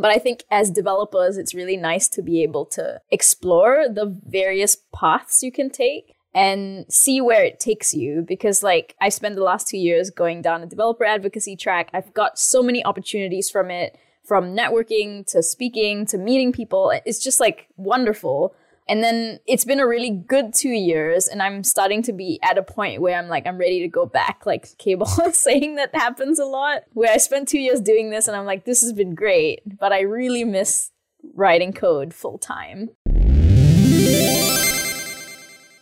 But I think as developers, it's really nice to be able to explore the various paths you can take and see where it takes you because like I spent the last 2 years going down a developer advocacy track. I've got so many opportunities from it from networking to speaking to meeting people. It's just like wonderful. And then it's been a really good two years, and I'm starting to be at a point where I'm like, I'm ready to go back. Like K-Ball saying that happens a lot, where I spent two years doing this, and I'm like, this has been great, but I really miss writing code full time.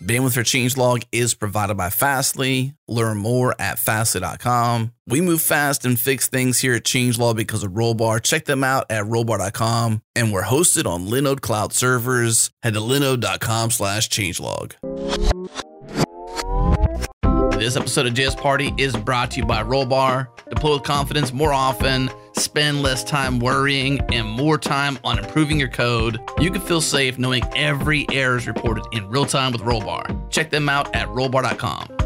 Bandwidth for Changelog is provided by Fastly. Learn more at fastly.com. We move fast and fix things here at Changelog because of Rollbar. Check them out at rollbar.com. And we're hosted on Linode Cloud servers. Head to linode.com slash changelog. This episode of JS Party is brought to you by Rollbar. Deploy with confidence more often, spend less time worrying, and more time on improving your code. You can feel safe knowing every error is reported in real time with Rollbar. Check them out at rollbar.com.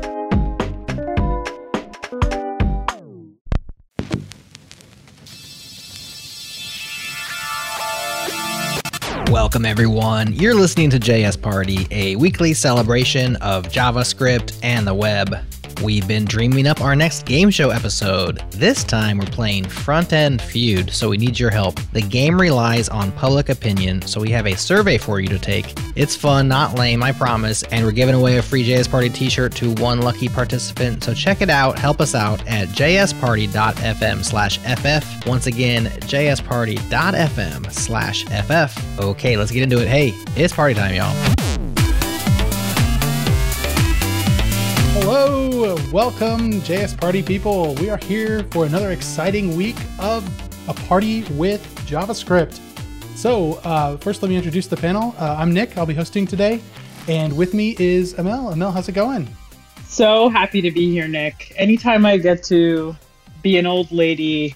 Welcome, everyone. You're listening to JS Party, a weekly celebration of JavaScript and the web. We've been dreaming up our next game show episode. This time we're playing Front End Feud, so we need your help. The game relies on public opinion, so we have a survey for you to take. It's fun, not lame, I promise, and we're giving away a free JS Party t shirt to one lucky participant, so check it out, help us out at jsparty.fm slash ff. Once again, jsparty.fm slash ff. Okay, let's get into it. Hey, it's party time, y'all. Hello, welcome, JS Party people. We are here for another exciting week of a party with JavaScript. So, uh, first, let me introduce the panel. Uh, I'm Nick, I'll be hosting today, and with me is Amal. Amal, how's it going? So happy to be here, Nick. Anytime I get to be an old lady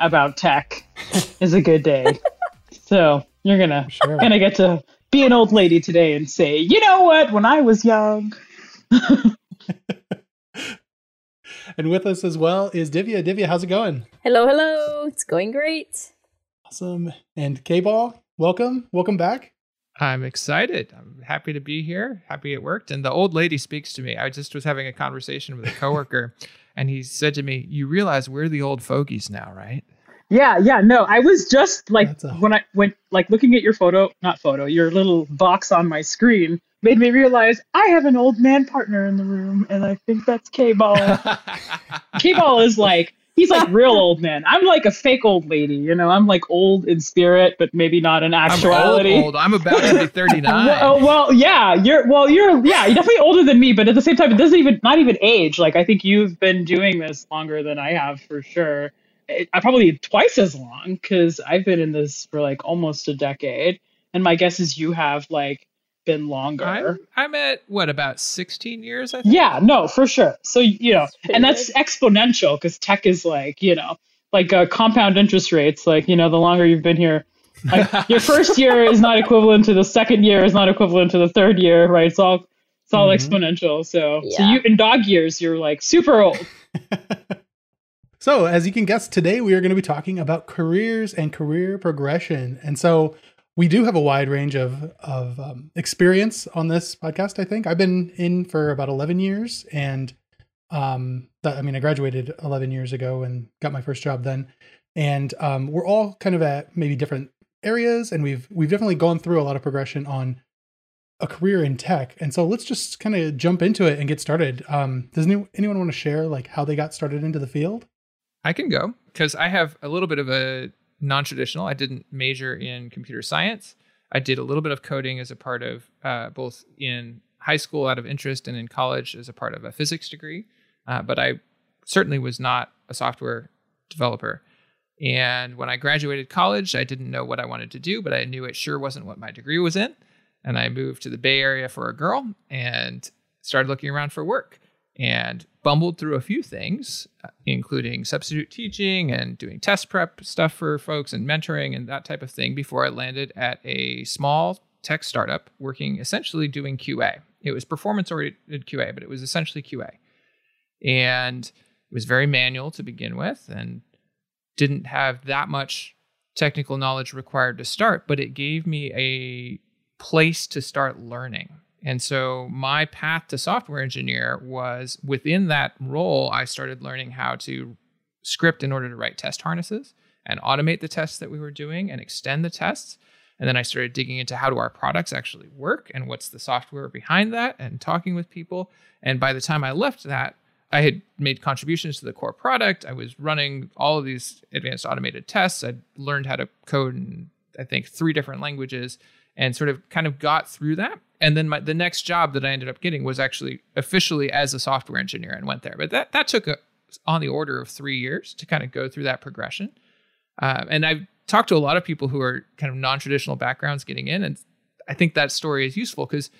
about tech is a good day. so, you're gonna Sure. gonna get to be an old lady today and say, you know what? When I was young, And with us as well is Divya. Divya, how's it going? Hello, hello. It's going great. Awesome. And K Ball, welcome. Welcome back. I'm excited. I'm happy to be here. Happy it worked. And the old lady speaks to me. I just was having a conversation with a coworker, and he said to me, "You realize we're the old fogies now, right?" Yeah, yeah, no, I was just like a- when I went like looking at your photo, not photo, your little box on my screen made me realize I have an old man partner in the room, and I think that's K Ball. K-Ball is like he's like real old man. I'm like a fake old lady, you know. I'm like old in spirit, but maybe not in actuality. I'm old, old. I'm about to be 39. Well, oh, well, yeah, you're well, you're yeah, you're definitely older than me, but at the same time, it doesn't even not even age. Like I think you've been doing this longer than I have for sure. It, I probably twice as long because I've been in this for like almost a decade, and my guess is you have like been longer. I'm, I'm at what about 16 years? I think. Yeah, no, for sure. So you know, and that's exponential because tech is like you know, like uh, compound interest rates. Like you know, the longer you've been here, like your first year is not equivalent to the second year is not equivalent to the third year, right? It's all it's all Mhm. exponential. So so you in dog years, you're like super old. So, as you can guess, today we are going to be talking about careers and career progression. And so, we do have a wide range of of um, experience on this podcast. I think I've been in for about eleven years, and um, I mean, I graduated eleven years ago and got my first job then. And um, we're all kind of at maybe different areas, and we've we've definitely gone through a lot of progression on a career in tech. And so, let's just kind of jump into it and get started. Um, does anyone want to share like how they got started into the field? I can go because I have a little bit of a non-traditional. I didn't major in computer science. I did a little bit of coding as a part of uh, both in high school out of interest and in college as a part of a physics degree. Uh, but I certainly was not a software developer. And when I graduated college, I didn't know what I wanted to do, but I knew it sure wasn't what my degree was in. And I moved to the Bay Area for a girl and started looking around for work and bumbled through a few things, uh, including substitute teaching and doing test prep stuff for folks and mentoring and that type of thing before I landed at a small tech startup working essentially doing QA. It was performance oriented QA, but it was essentially QA. And it was very manual to begin with and didn't have that much technical knowledge required to start, but it gave me a place to start learning. And so my path to software engineer was within that role, I started learning how to script in order to write test harnesses and automate the tests that we were doing and extend the tests. And then I started digging into how do our products actually work and what's the software behind that and talking with people. And by the time I left that, I had made contributions to the core product. I was running all of these advanced automated tests. I'd learned how to code in, I think, three different languages and sort of kind of got through that. And then my, the next job that I ended up getting was actually officially as a software engineer and went there. But that, that took a, on the order of three years to kind of go through that progression. Uh, and I've talked to a lot of people who are kind of non traditional backgrounds getting in. And I think that story is useful because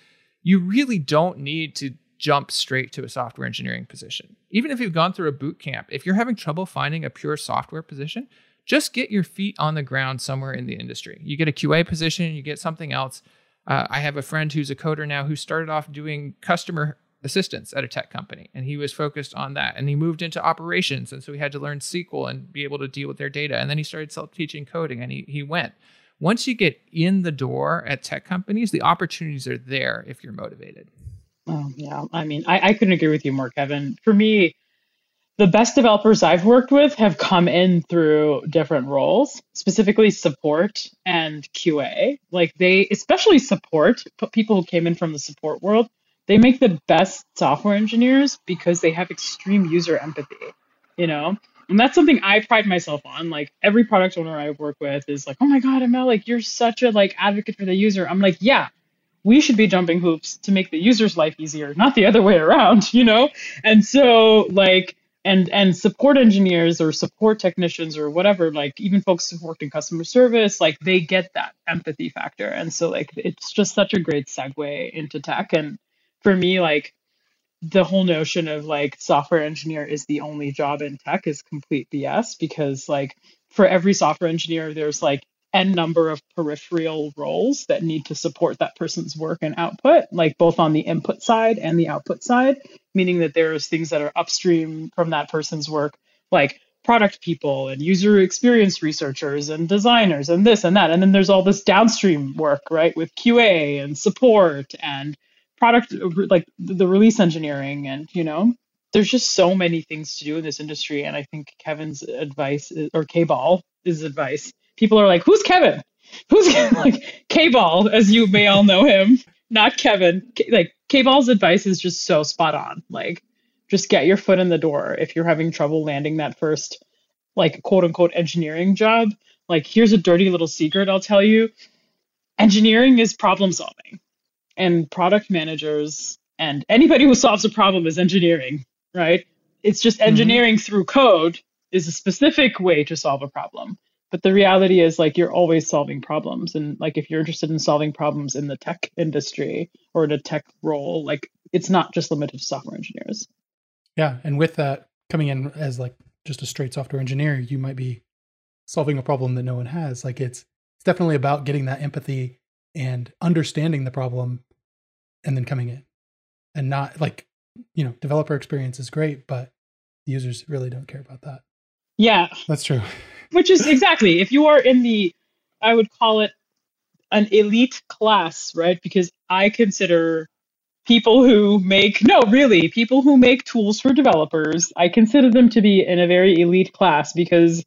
you really don't need to jump straight to a software engineering position. Even if you've gone through a boot camp, if you're having trouble finding a pure software position, just get your feet on the ground somewhere in the industry. You get a QA position, you get something else. Uh, I have a friend who's a coder now who started off doing customer assistance at a tech company, and he was focused on that. And he moved into operations, and so he had to learn SQL and be able to deal with their data. And then he started self-teaching coding, and he he went. Once you get in the door at tech companies, the opportunities are there if you're motivated. Oh, yeah. I mean, I, I couldn't agree with you more, Kevin. For me, the best developers I've worked with have come in through different roles, specifically support and QA. Like they, especially support, people who came in from the support world, they make the best software engineers because they have extreme user empathy, you know? And that's something I pride myself on. Like every product owner I work with is like, oh my God, Amal, like you're such a like advocate for the user. I'm like, yeah, we should be jumping hoops to make the user's life easier, not the other way around, you know? And so like and and support engineers or support technicians or whatever, like even folks who've worked in customer service, like they get that empathy factor. And so like it's just such a great segue into tech. And for me, like the whole notion of like software engineer is the only job in tech is complete BS because like for every software engineer, there's like n number of peripheral roles that need to support that person's work and output, like both on the input side and the output side, meaning that there's things that are upstream from that person's work, like product people and user experience researchers and designers and this and that. And then there's all this downstream work, right, with QA and support and product, like the release engineering. And, you know, there's just so many things to do in this industry. And I think Kevin's advice or K-Ball is advice people are like, "Who's Kevin? Who's like K-Ball?" As you may all know him, not Kevin. Like K-Ball's advice is just so spot on. Like, just get your foot in the door if you're having trouble landing that first, like quote unquote engineering job. Like, here's a dirty little secret I'll tell you: engineering is problem solving, and product managers and anybody who solves a problem is engineering, right? It's just mm-hmm. engineering mm-hmm. through code is a specific way to solve a problem but the reality is like you're always solving problems. And like if you're interested in solving problems in the tech industry or in a tech role like it's not just limited to software engineers. Yeah and with that coming in as like just a straight software engineer you might be solving a problem that no one has. Like it's it's definitely about getting that empathy and understanding the problem and then coming in. And not like you know developer experience is great but users really don't care about that. Yeah. That's true which is exactly if you are in the i would call it an elite class right? Because i consider people who make no really people who make tools for developers i consider them to be in a very elite class because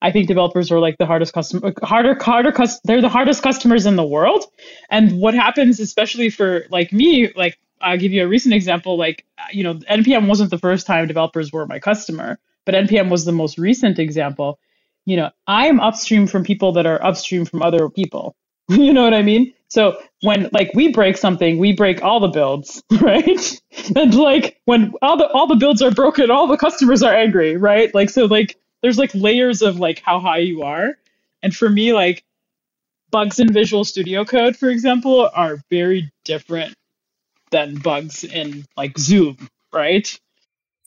i think developers are like the hardest customer harder harder they're the hardest customers in the world. And what happens especially for like me like i'll give you a recent example like you know npm wasn't the first time developers were my customer but npm was the most recent example you know, I'm upstream from people that are upstream from other people. you know what I mean? So when like we break something, we break all the builds, right? and like when all the all the builds are broken, all the customers are angry, right? Like so like there's like layers of like how high you are. And for me, like bugs in Visual Studio Code, for example, are very different than bugs in like Zoom, right?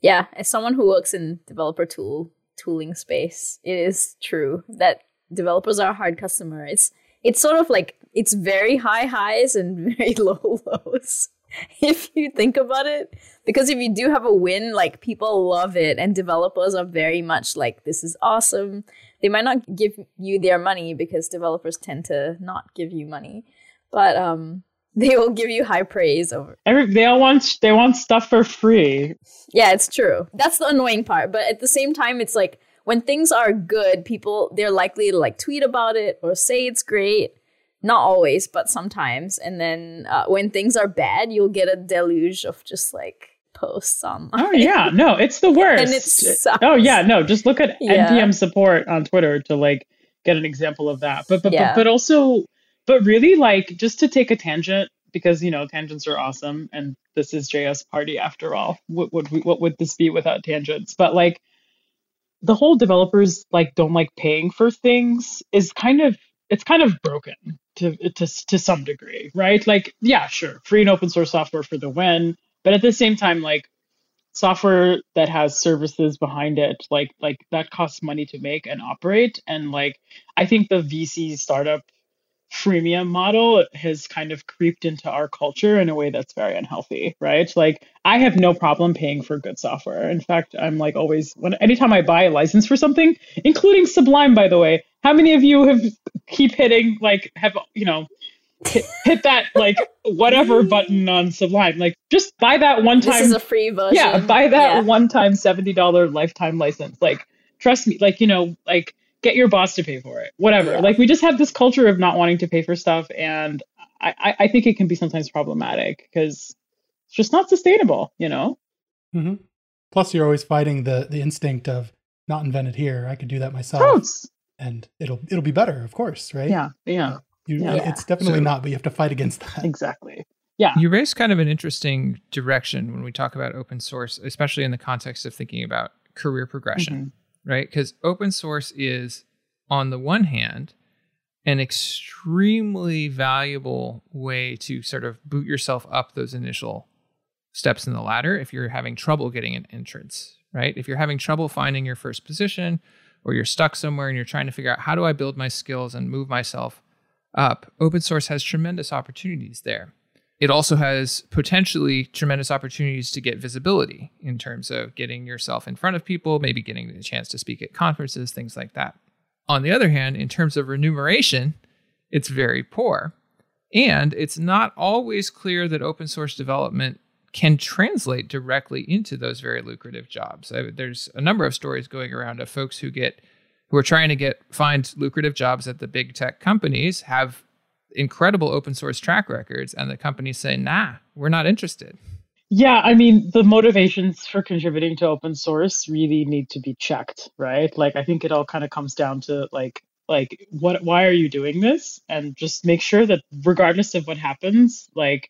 Yeah, as someone who works in developer tool tooling space, it is true that developers are a hard customer. It's it's sort of like it's very high highs and very low lows if you think about it. Because if you do have a win, like people love it, and developers are very much like, this is awesome. they might not give you their money because developers tend to not give you money, but um, they will give you high praise over. Every, they all want they want stuff for free. Yeah, it's true. That's the annoying part. But at the same time, it's like when things are good, people they're likely to like tweet about it or say it's great. Not always, but sometimes. And then uh, when things are bad, you'll get a deluge of just like posts online. Oh yeah, no, it's the worst. and it sucks. Oh yeah, no, just look at Yeah. npm support on Twitter to like get an example of that. But but Yeah. but, but also but really like just to take a tangent because you know tangents are awesome and this is JS party after all. What would we, what would this be without tangents? But like the whole developers like don't like paying for things is kind of it's kind of broken to to to some degree, right? Like yeah, sure, free and open source software for the win, but at the same time like software that has services behind it like like that costs money to make and operate and like i think the vc startup freemium model has kind of creeped into our culture in a way that's very unhealthy right like i have no problem paying for good software in fact i'm like always when anytime i buy a license for something including sublime by the way how many of you have keep hitting like have you know hit, hit that like whatever button on sublime like just buy that one time This is a free version. yeah buy that Yeah. one time $70 lifetime license like trust me like you know like get your boss to pay for it whatever Yeah. like we just have this culture of not wanting to pay for stuff and i i, I think it can be sometimes problematic because it's just not sustainable you know mm-hmm. Plus, you're always fighting the the instinct of not invented here. I could do that myself, Gross. and it'll it'll be better, of course, right? yeah yeah You, Yeah. It's definitely So- not, but you have to fight against that. exactly yeah You raise kind of an interesting direction when we talk about open source, especially in the context of thinking about career progression, Mhm. Right? Because open source is, on the one hand, an extremely valuable way to sort of boot yourself up those initial steps in the ladder if you're having trouble getting an entrance, right? If you're having trouble finding your first position or you're stuck somewhere and you're trying to figure out how do I build my skills and move myself up, open source has tremendous opportunities there. It also has potentially tremendous opportunities to get visibility in terms of getting yourself in front of people, maybe getting the chance to speak at conferences, things like that. On the other hand, in terms of remuneration, it's very poor. And it's not always clear that open source development can translate directly into those very lucrative jobs. There's a number of stories going around of folks who get who are trying to get find lucrative jobs at the big tech companies have incredible open source track records and the companies say, "Nah, we're not interested." Yeah, I mean, the motivations for contributing to open source really need to be checked, right? Like I think it all kind of comes down to like like what why are you doing this? And just make sure that regardless of what happens, like,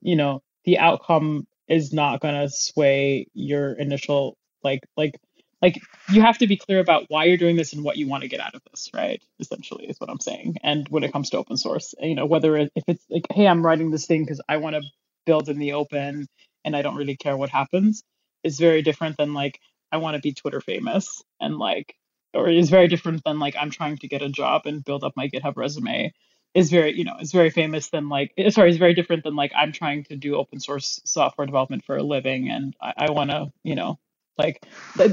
you know, the outcome is not going to sway your initial like like like you have to be clear about why you're doing this and what you want to get out of this, right? Essentially is what I'm saying. And when it comes to open source, you know, whether it, if it's like, hey, I'm writing this thing because I want to build in the open and I don't really care what happens is very different than like I want to be Twitter famous and like or is very different than like I'm trying to get a job and build up my GitHub resume is very you know is very famous than like eh, sorry is very different than like I'm trying to do open source software development for a living and I, I want to you know like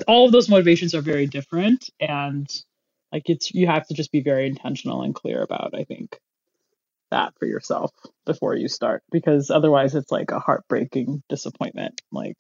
all of those motivations are very different and like it's you have to just be very intentional and clear about I think that for yourself before you start because otherwise it's like a heartbreaking disappointment like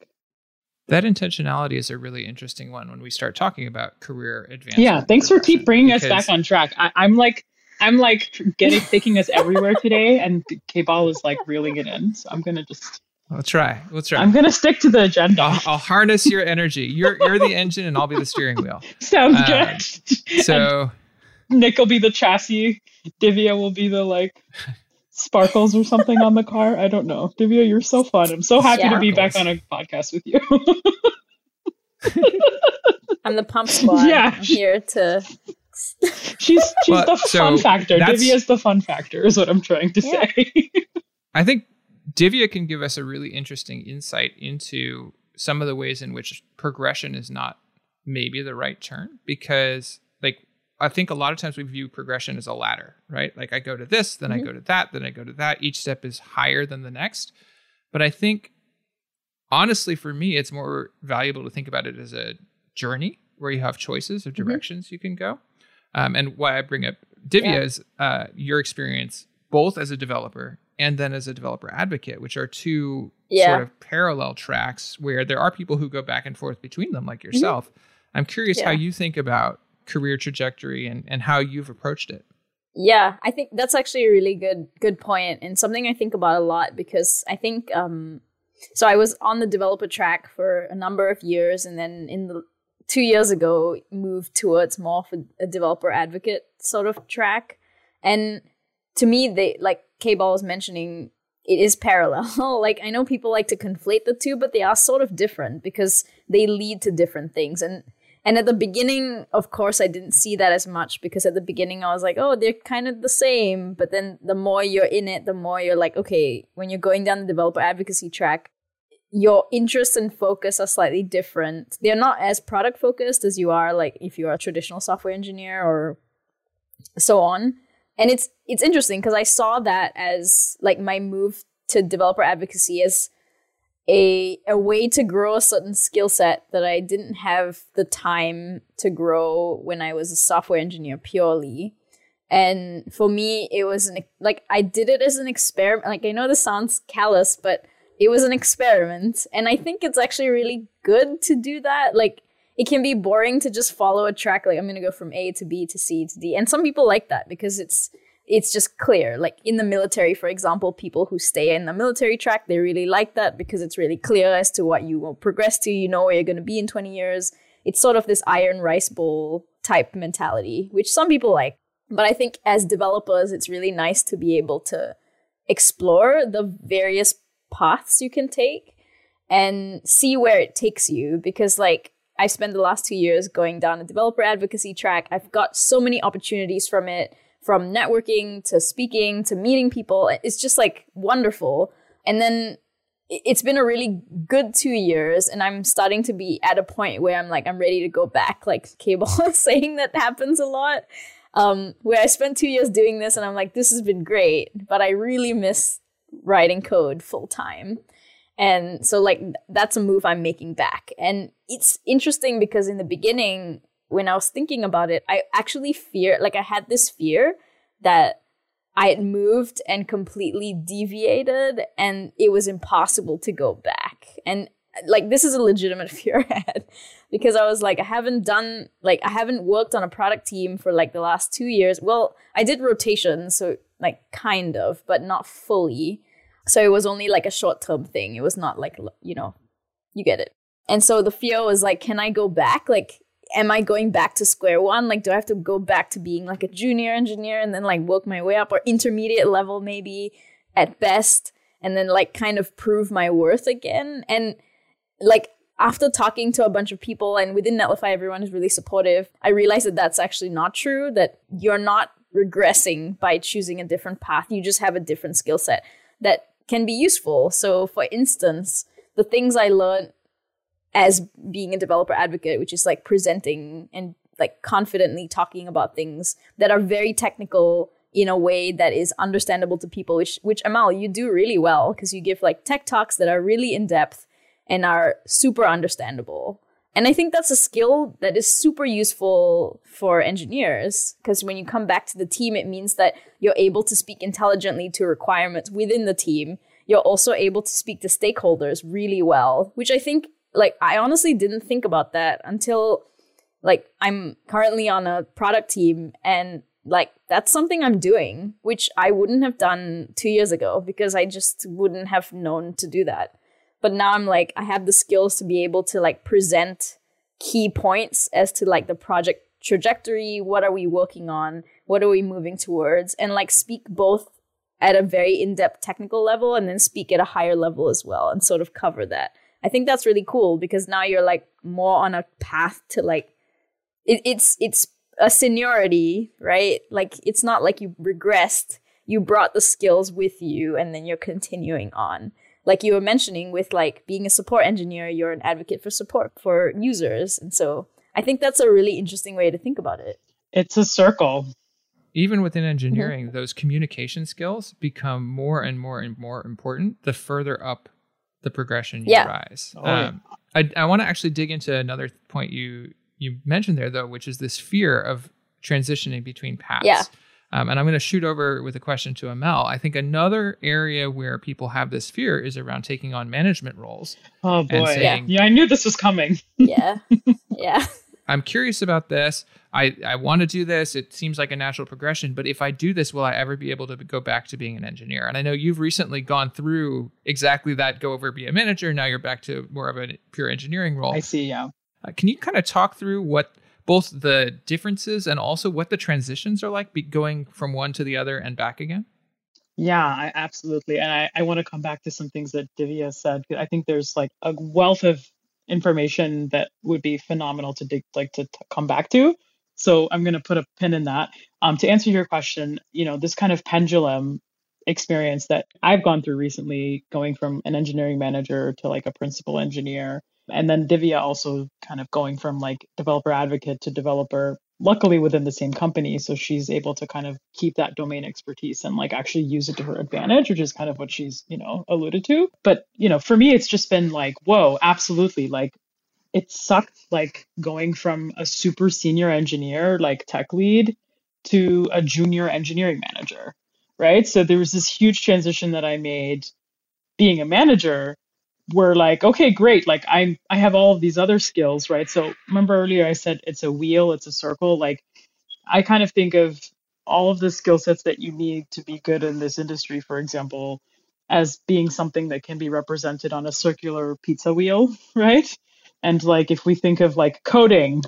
That intentionality is a really interesting one when we start talking about career advancement. yeah thanks for keep bringing us back on track I, i'm like i'm like getting taking us everywhere today and k-ball is like reeling it in so i'm gonna just We'll try. We'll try. i'm gonna stick to the agenda I'll, I'll harness your energy. You're you're the engine, and I'll be the steering wheel. sounds uh, good So And nick will be the chassis divya will be the like sparkles or something on the car i don't know divya you're so fun i'm so happy to be back on a podcast with you I'm the pump squad. Yeah. I'm here to. she's she's Well, the so fun factor that's- divya's the fun factor is what i'm trying to Yeah. say I think Divya can give us a really interesting insight into some of the ways in which progression is not maybe the right term because like I think a lot of times we view progression as a ladder, right? Like I go to this, then I Mhm. go to that, then I go to that. Each step is higher than the next. But I think honestly for me it's more valuable to think about it as a journey where you have choices of Mhm. directions you can go. Um, and why I bring up Divya Yeah. is uh, your experience both as a developer and then as a developer advocate, which are two Yeah. sort of parallel tracks where there are people who go back and forth between them, like yourself. I'm curious how Mm-hmm. You think about career trajectory and, and how you've approached it. Yeah, I think that's actually a really good good point and something I think about a lot because I think um so I was on the developer track for a number of years and then in the 2 years ago moved towards more of a, a developer advocate sort of track and to me they like K-Ball mentioning it is parallel. like I know people like to conflate the two but they are sort of different because they lead to different things and and at the beginning, of course, I didn't see that as much because at the beginning I was like, oh, they're kind of the same. But then the more you're in it, the more you're like, okay, when you're going down the developer advocacy track, your interests and focus are slightly different. They're not as product focused as you are like if you're a traditional software engineer or so on. And it's it's interesting because I saw that as like my move to developer advocacy as a a way to grow a certain skill set that I didn't have the time to grow when I was a software engineer purely. And for me, it was an like I did it as an experiment. Like I know this sounds callous, but it was an experiment, and I think it's actually really good to do that. Like it can be boring to just follow a track. Like I'm gonna go from A to B to C to D, and some people like that because it's it's just clear. Like in the military, for example, people who stay in the military track, they really like that because it's really clear as to what you will progress to. You know where you're going to be in 20 years. It's sort of this iron rice bowl type mentality, which some people like. But I think as developers, it's really nice to be able to explore the various paths you can take and see where it takes you because like I spent the last 2 years going down a developer advocacy track. I've got so many opportunities from it from networking to speaking to meeting people. It's just like wonderful. And then it's been a really good two years, and I'm starting to be at a point where I'm like, I'm ready to go back. Like K-Ball saying that happens a lot. Um, where I spent two years doing this, and I'm like, this has been great, but I really miss writing code full time. And so, like, that's a move I'm making back. And it's interesting because in the beginning, when I was thinking about it, I actually fear, like, I had this fear that I had moved and completely deviated and it was impossible to go back. And like, this is a legitimate fear I had because I was like, I haven't done, like, I haven't worked on a product team for like the last two years. Well, I did rotation, so like, kind of, but not fully. So it was only like a short term thing. It was not like, you know, you get it. And so the fear was like, can I go back? Like, am I going back to square one? Like, do I have to go back to being like a junior engineer and then like work my way up or intermediate level maybe at best and then like kind of prove my worth again? And like, after talking to a bunch of people and within Netlify, everyone is really supportive, I realized that that's actually not true, that you're not regressing by choosing a different path. You just have a different skill set that can be useful. So, for instance, the things I learned as being a developer advocate, which is like presenting and like confidently talking about things that are very technical in a way that is understandable to people, which which Amal, you do really well because you give like tech talks that are really in depth and are super understandable. And I think that's a skill that is super useful for engineers because when you come back to the team, it means that you're able to speak intelligently to requirements within the team. You're also able to speak to stakeholders really well, which I think, like, I honestly didn't think about that until, like, I'm currently on a product team and, like, that's something I'm doing, which I wouldn't have done two years ago because I just wouldn't have known to do that but now i'm like i have the skills to be able to like present key points as to like the project trajectory what are we working on what are we moving towards and like speak both at a very in-depth technical level and then speak at a higher level as well and sort of cover that. I think that's really cool because now you're like more on a path to like it, it's it's a seniority right? Like it's not like you regressed. You brought the skills with you and then you're continuing on like you were mentioning with like being a support engineer you're an advocate for support for users and so i think that's a really interesting way to think about it It's a circle. even within Mm-hmm. engineering, those communication skills become more and more and more important the further up the progression you Yeah. rise. Oh, yeah. um, I, I want to actually dig into another point you you mentioned there though, which is this fear of transitioning between paths. Yeah. Um, and I'm going to shoot over with a question to Amal. I think another area where people have this fear is around taking on management roles. Oh boy. saying- yeah, I knew this was coming. Yeah. yeah. I'm curious about this. I, I want to do this. It seems like a natural progression, but if I do this, will I ever be able to go back to being an engineer? And I know you've recently gone through exactly that go over be a manager. Now you're back to more of a pure engineering role. I see, yeah. Uh, can you kind of talk through what both the differences and also what the transitions are like going from one to the other and back again? Yeah, I, absolutely. And I, I want to come back to some things that Divya said. I think there's like a wealth of information that would be phenomenal to dig, like to, to come back to. So I'm going to put a pin in that. Um, to answer your question, you know, this kind of pendulum experience that I've gone through recently, going from an engineering manager to like a principal engineer, and then Divya also kind of going from like developer advocate to developer luckily within the same company so she's able to kind of keep that domain expertise and like actually use it to her advantage which is kind of what she's you know alluded to. But you know for me it's just been like whoa absolutely like it sucked like going from a super senior engineer like tech lead to a junior engineering manager right? So there was this huge transition that i made being a manager where like okay great like i'm i have all of these other skills right? So remember earlier i said it's a wheel it's a circle like i kind of think of all of the skill sets that you need to be good in this industry for example as being something that can be represented on a circular pizza wheel right? And like if we think of like coding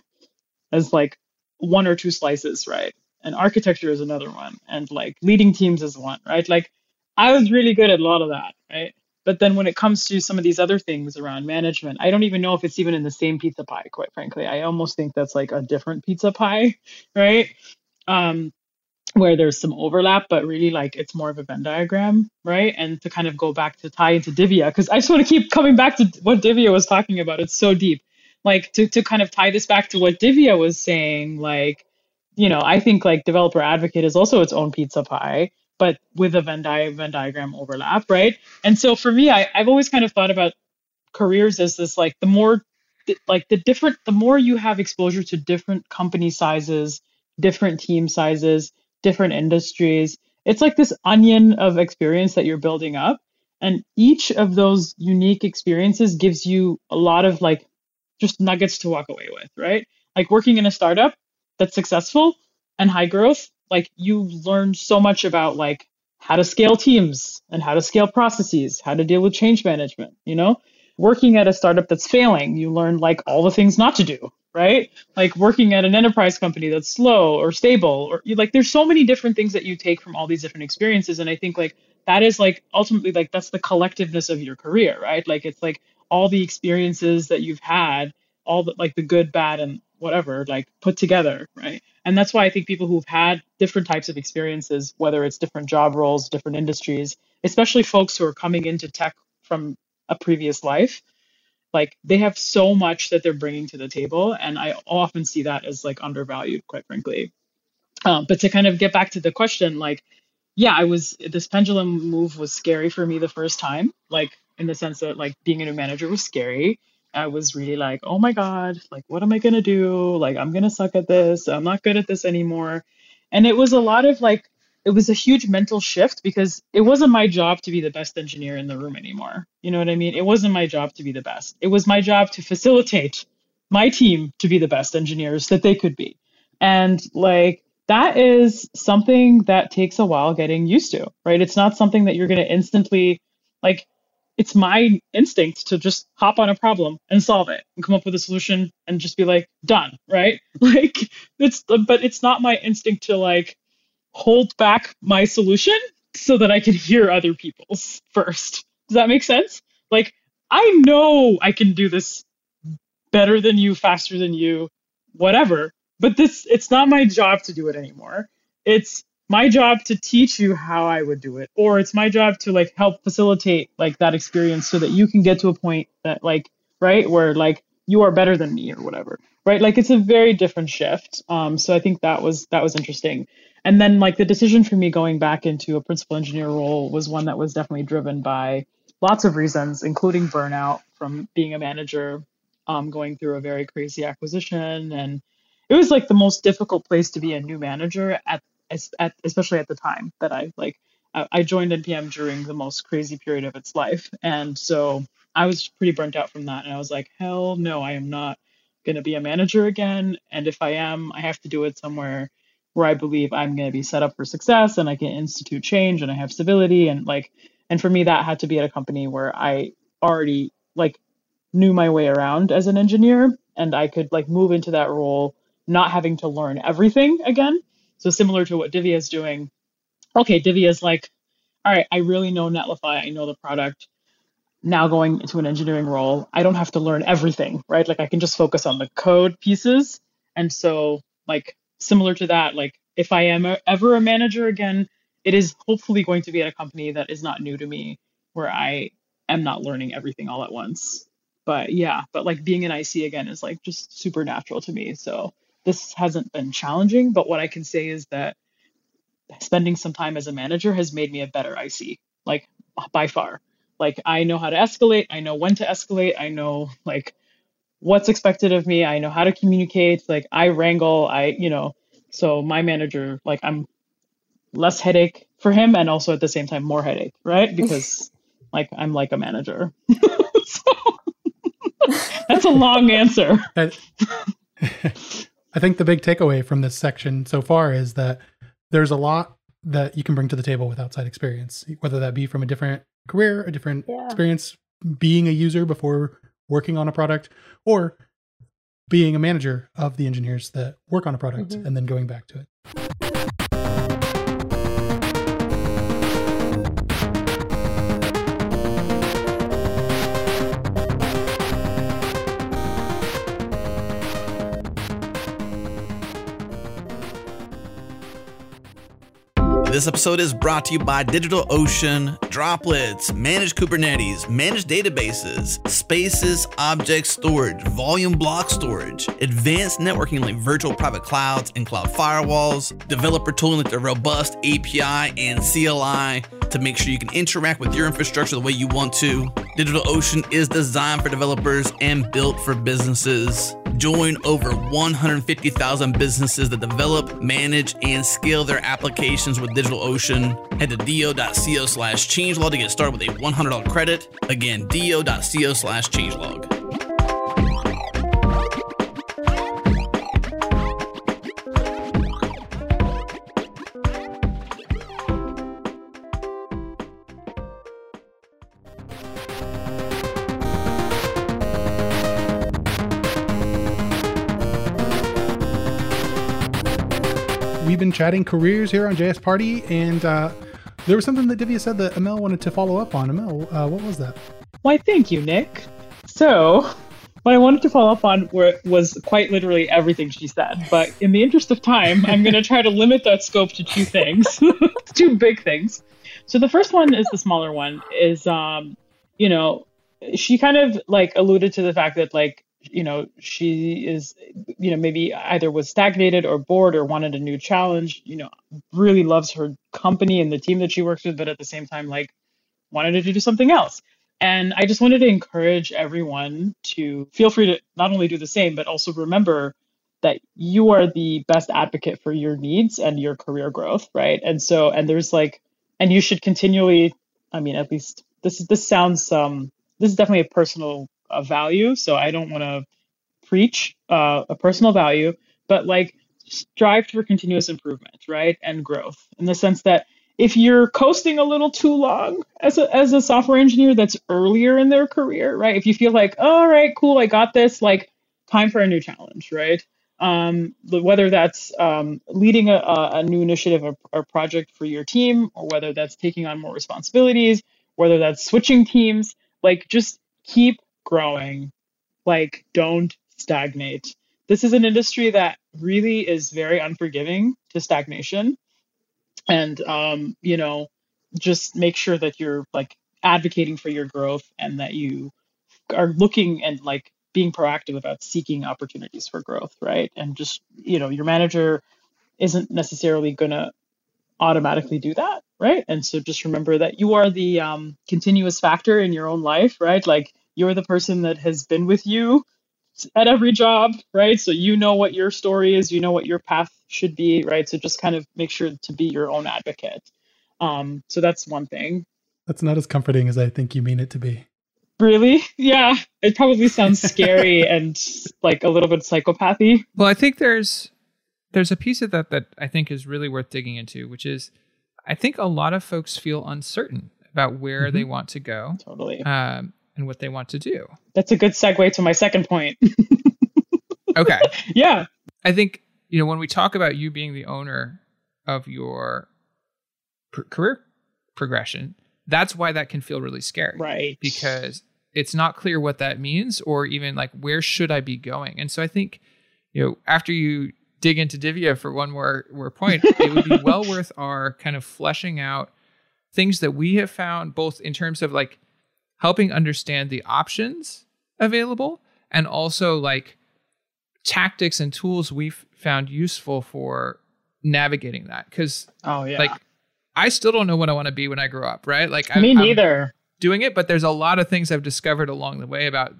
as like one or two slices right? And architecture is another one and like leading teams is one right? Like i was really good at a lot of that right but then when it comes to some of these other things around management, I don't even know if it's even in the same pizza pie, quite frankly. I almost think that's like a different pizza pie, right? Um, where there's some overlap, but really like it's more of a Venn diagram, right? And to kind of go back to tie into Divya, because I just want to keep coming back to what Divya was talking about. It's so deep. Like to, to kind of tie this back to what Divya was saying, like, you know, I think like developer advocate is also its own pizza pie but with a Venn, di- Venn diagram overlap, right? And so for me, I, I've always kind of thought about careers as this like the more like the different the more you have exposure to different company sizes, different team sizes, different industries, it's like this onion of experience that you're building up. And each of those unique experiences gives you a lot of like just nuggets to walk away with, right? Like working in a startup that's successful and high growth like you learn so much about like how to scale teams and how to scale processes, how to deal with change management, you know? Working at a startup that's failing, you learn like all the things not to do, right? Like working at an enterprise company that's slow or stable or like there's so many different things that you take from all these different experiences and I think like that is like ultimately like that's the collectiveness of your career, right? Like it's like all the experiences that you've had, all the like the good, bad and whatever, like put together, right? And that's why I think people who've had different types of experiences, whether it's different job roles, different industries, especially folks who are coming into tech from a previous life, like they have so much that they're bringing to the table. And I often see that as like undervalued, quite frankly. Um, but to kind of get back to the question, like, yeah, I was, this pendulum move was scary for me the first time, like in the sense that like being a new manager was scary I was really like, oh my God, like, what am I going to do? Like, I'm going to suck at this. I'm not good at this anymore. And it was a lot of like, it was a huge mental shift because it wasn't my job to be the best engineer in the room anymore. You know what I mean? It wasn't my job to be the best. It was my job to facilitate my team to be the best engineers that they could be. And like, that is something that takes a while getting used to, right? It's not something that you're going to instantly, like, it's my instinct to just hop on a problem and solve it and come up with a solution and just be like done right? Like it's but it's not my instinct to like hold back my solution so that i can hear other people's first. Does that make sense? Like i know i can do this better than you faster than you whatever but this it's not my job to do it anymore. It's my job to teach you how I would do it, or it's my job to like help facilitate like that experience so that you can get to a point that like right where like you are better than me or whatever, right? Like it's a very different shift. Um, so I think that was that was interesting. And then like the decision for me going back into a principal engineer role was one that was definitely driven by lots of reasons, including burnout from being a manager, um, going through a very crazy acquisition and it was like the most difficult place to be a new manager at, at especially at the time that I like I joined NPM during the most crazy period of its life. And so I was pretty burnt out from that. And I was like, hell no, I am not going to be a manager again. And if I am, I have to do it somewhere where I believe I'm going to be set up for success and I can institute change and I have stability. And like, and for me, that had to be at a company where I already like knew my way around as an engineer and I could like move into that role, not having to learn everything again. So similar to what Divya is doing, okay, Divya is like, all right, I really know Netlify, I know the product. Now going into an engineering role, I don't have to learn everything, right? Like I can just focus on the code pieces. And so, like, similar to that, like, if I am a, ever a manager again, it is hopefully going to be at a company that is not new to me, where I am not learning everything all at once. But yeah, but like being an IC again is like just super natural to me. So this hasn't been challenging. But what I can say is that spending some time as a manager has made me a better IC, like by far. Like I know how to escalate, I know when to escalate, I know like what's expected of me, I know how to communicate, like I wrangle, I, you know, so my manager, like I'm less headache for him and also at the same time more headache, right? Because like I'm like a manager. so, that's a long answer. I, think the big takeaway from this section so far is that there's a lot that you can bring to the table with outside experience, whether that be from a different career, a different yeah. experience being a user before working on a product, or being a manager of the engineers that work on a product mm-hmm. and then going back to it. This episode is brought to you by DigitalOcean, Droplets, Managed Kubernetes, Managed Databases, Spaces, Object Storage, Volume Block Storage, Advanced Networking like virtual private clouds and cloud firewalls, developer tooling like the robust API and CLI to make sure you can interact with your infrastructure the way you want to. DigitalOcean is designed for developers and built for businesses. Join over 150,000 businesses that develop, manage, and scale their applications with DigitalOcean. Head to do.co slash changelog to get started with a $100 credit. Again, do.co slash changelog. Been chatting careers here on JS Party, and uh, there was something that Divya said that Amal wanted to follow up on. Amal, uh, what was that? Why, thank you, Nick. So, what I wanted to follow up on were, was quite literally everything she said. But in the interest of time, I'm going to try to limit that scope to two things, two big things. So the first one is the smaller one. Is um, you know, she kind of like alluded to the fact that like you know she is you know maybe either was stagnated or bored or wanted a new challenge you know really loves her company and the team that she works with but at the same time like wanted to do something else. And i just wanted to encourage everyone to feel free to not only do the same but also remember that you are the best advocate for your needs and your career growth right? And so and there's like and you should continually i mean at least this is this sounds um this is definitely a personal a value. So I don't want to preach uh, a personal value, but like strive for continuous improvement, right? And growth in the sense that if you're coasting a little too long as a, as a software engineer that's earlier in their career, right? If you feel like, all right, cool, I got this, like time for a new challenge, right? Um, whether that's um, leading a, a, new initiative or, or project for your team, or whether that's taking on more responsibilities, whether that's switching teams, like just keep growing. Like, don't stagnate. This is an industry that really is very unforgiving to stagnation. And, um, you know, just make sure that you're like advocating for your growth and that you are looking and like being proactive about seeking opportunities for growth, right? And just, you know, your manager isn't necessarily going to automatically do that, right? And so just remember that you are the um, continuous factor in your own life, right? Like you're the person that has been with you at every job, right? So you know what your story is, you know what your path should be, right? So just kind of make sure to be your own advocate. Um, so that's one thing. That's not as comforting as I think you mean it to be. Really? Yeah. It probably sounds scary and like a little bit psychopathy. Well, I think there's there's a piece of that that I think is really worth digging into, which is I think a lot of folks feel uncertain about where mm-hmm. they want to go. Totally. Um, and what they want to do. That's a good segue to my second point. okay. Yeah. I think, you know, when we talk about you being the owner of your pr- career progression, that's why that can feel really scary. Right. Because it's not clear what that means or even like where should I be going. And so I think, you know, after you dig into Divya for one more, more point, it would be well worth our kind of fleshing out things that we have found both in terms of like helping understand the options available and also like tactics and tools we've found useful for navigating that because oh yeah like I still don't know what I want to be when I grow up, right? Like me I'm, neither. I'm doing it, but there's a lot of things I've discovered along the way about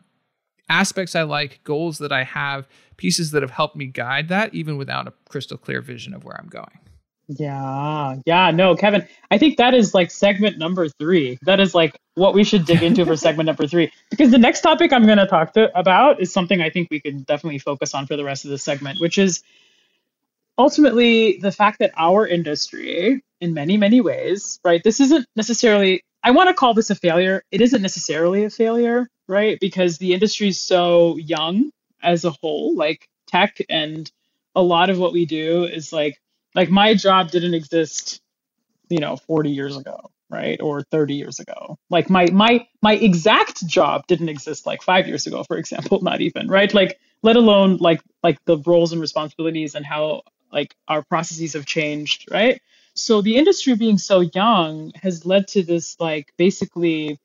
aspects I like, goals that I have, pieces that have helped me guide that, even without a crystal clear vision of where I'm going. Yeah, yeah, no, Kevin, I think that is like segment number three. That is like what we should dig into for segment number three, because the next topic I'm going to talk to about is something I think we could definitely focus on for the rest of the segment, which is ultimately the fact that our industry in many, many ways, right? This isn't necessarily, I want to call this a failure. It isn't necessarily a failure, right? Because the industry is so young as a whole, like tech and a lot of what we do is like, like my job didn't exist, you know, 40 years ago, right? Or 30 years ago. Like my, my, my exact job didn't exist like five years ago, for example, not even, right? Like, let alone like, like the roles and responsibilities and how like our processes have changed, right? So the industry being so young has led to this like basically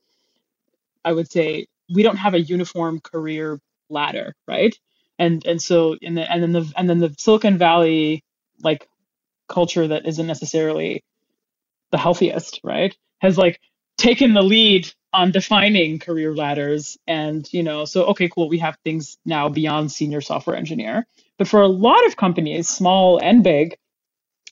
I would say we don't have a uniform career ladder, right? And and so in the and then the and then the Silicon Valley like culture that isn't necessarily the healthiest, right? Has like taken the lead on defining career ladders and you know so okay cool we have things now beyond senior software engineer but for a lot of companies small and big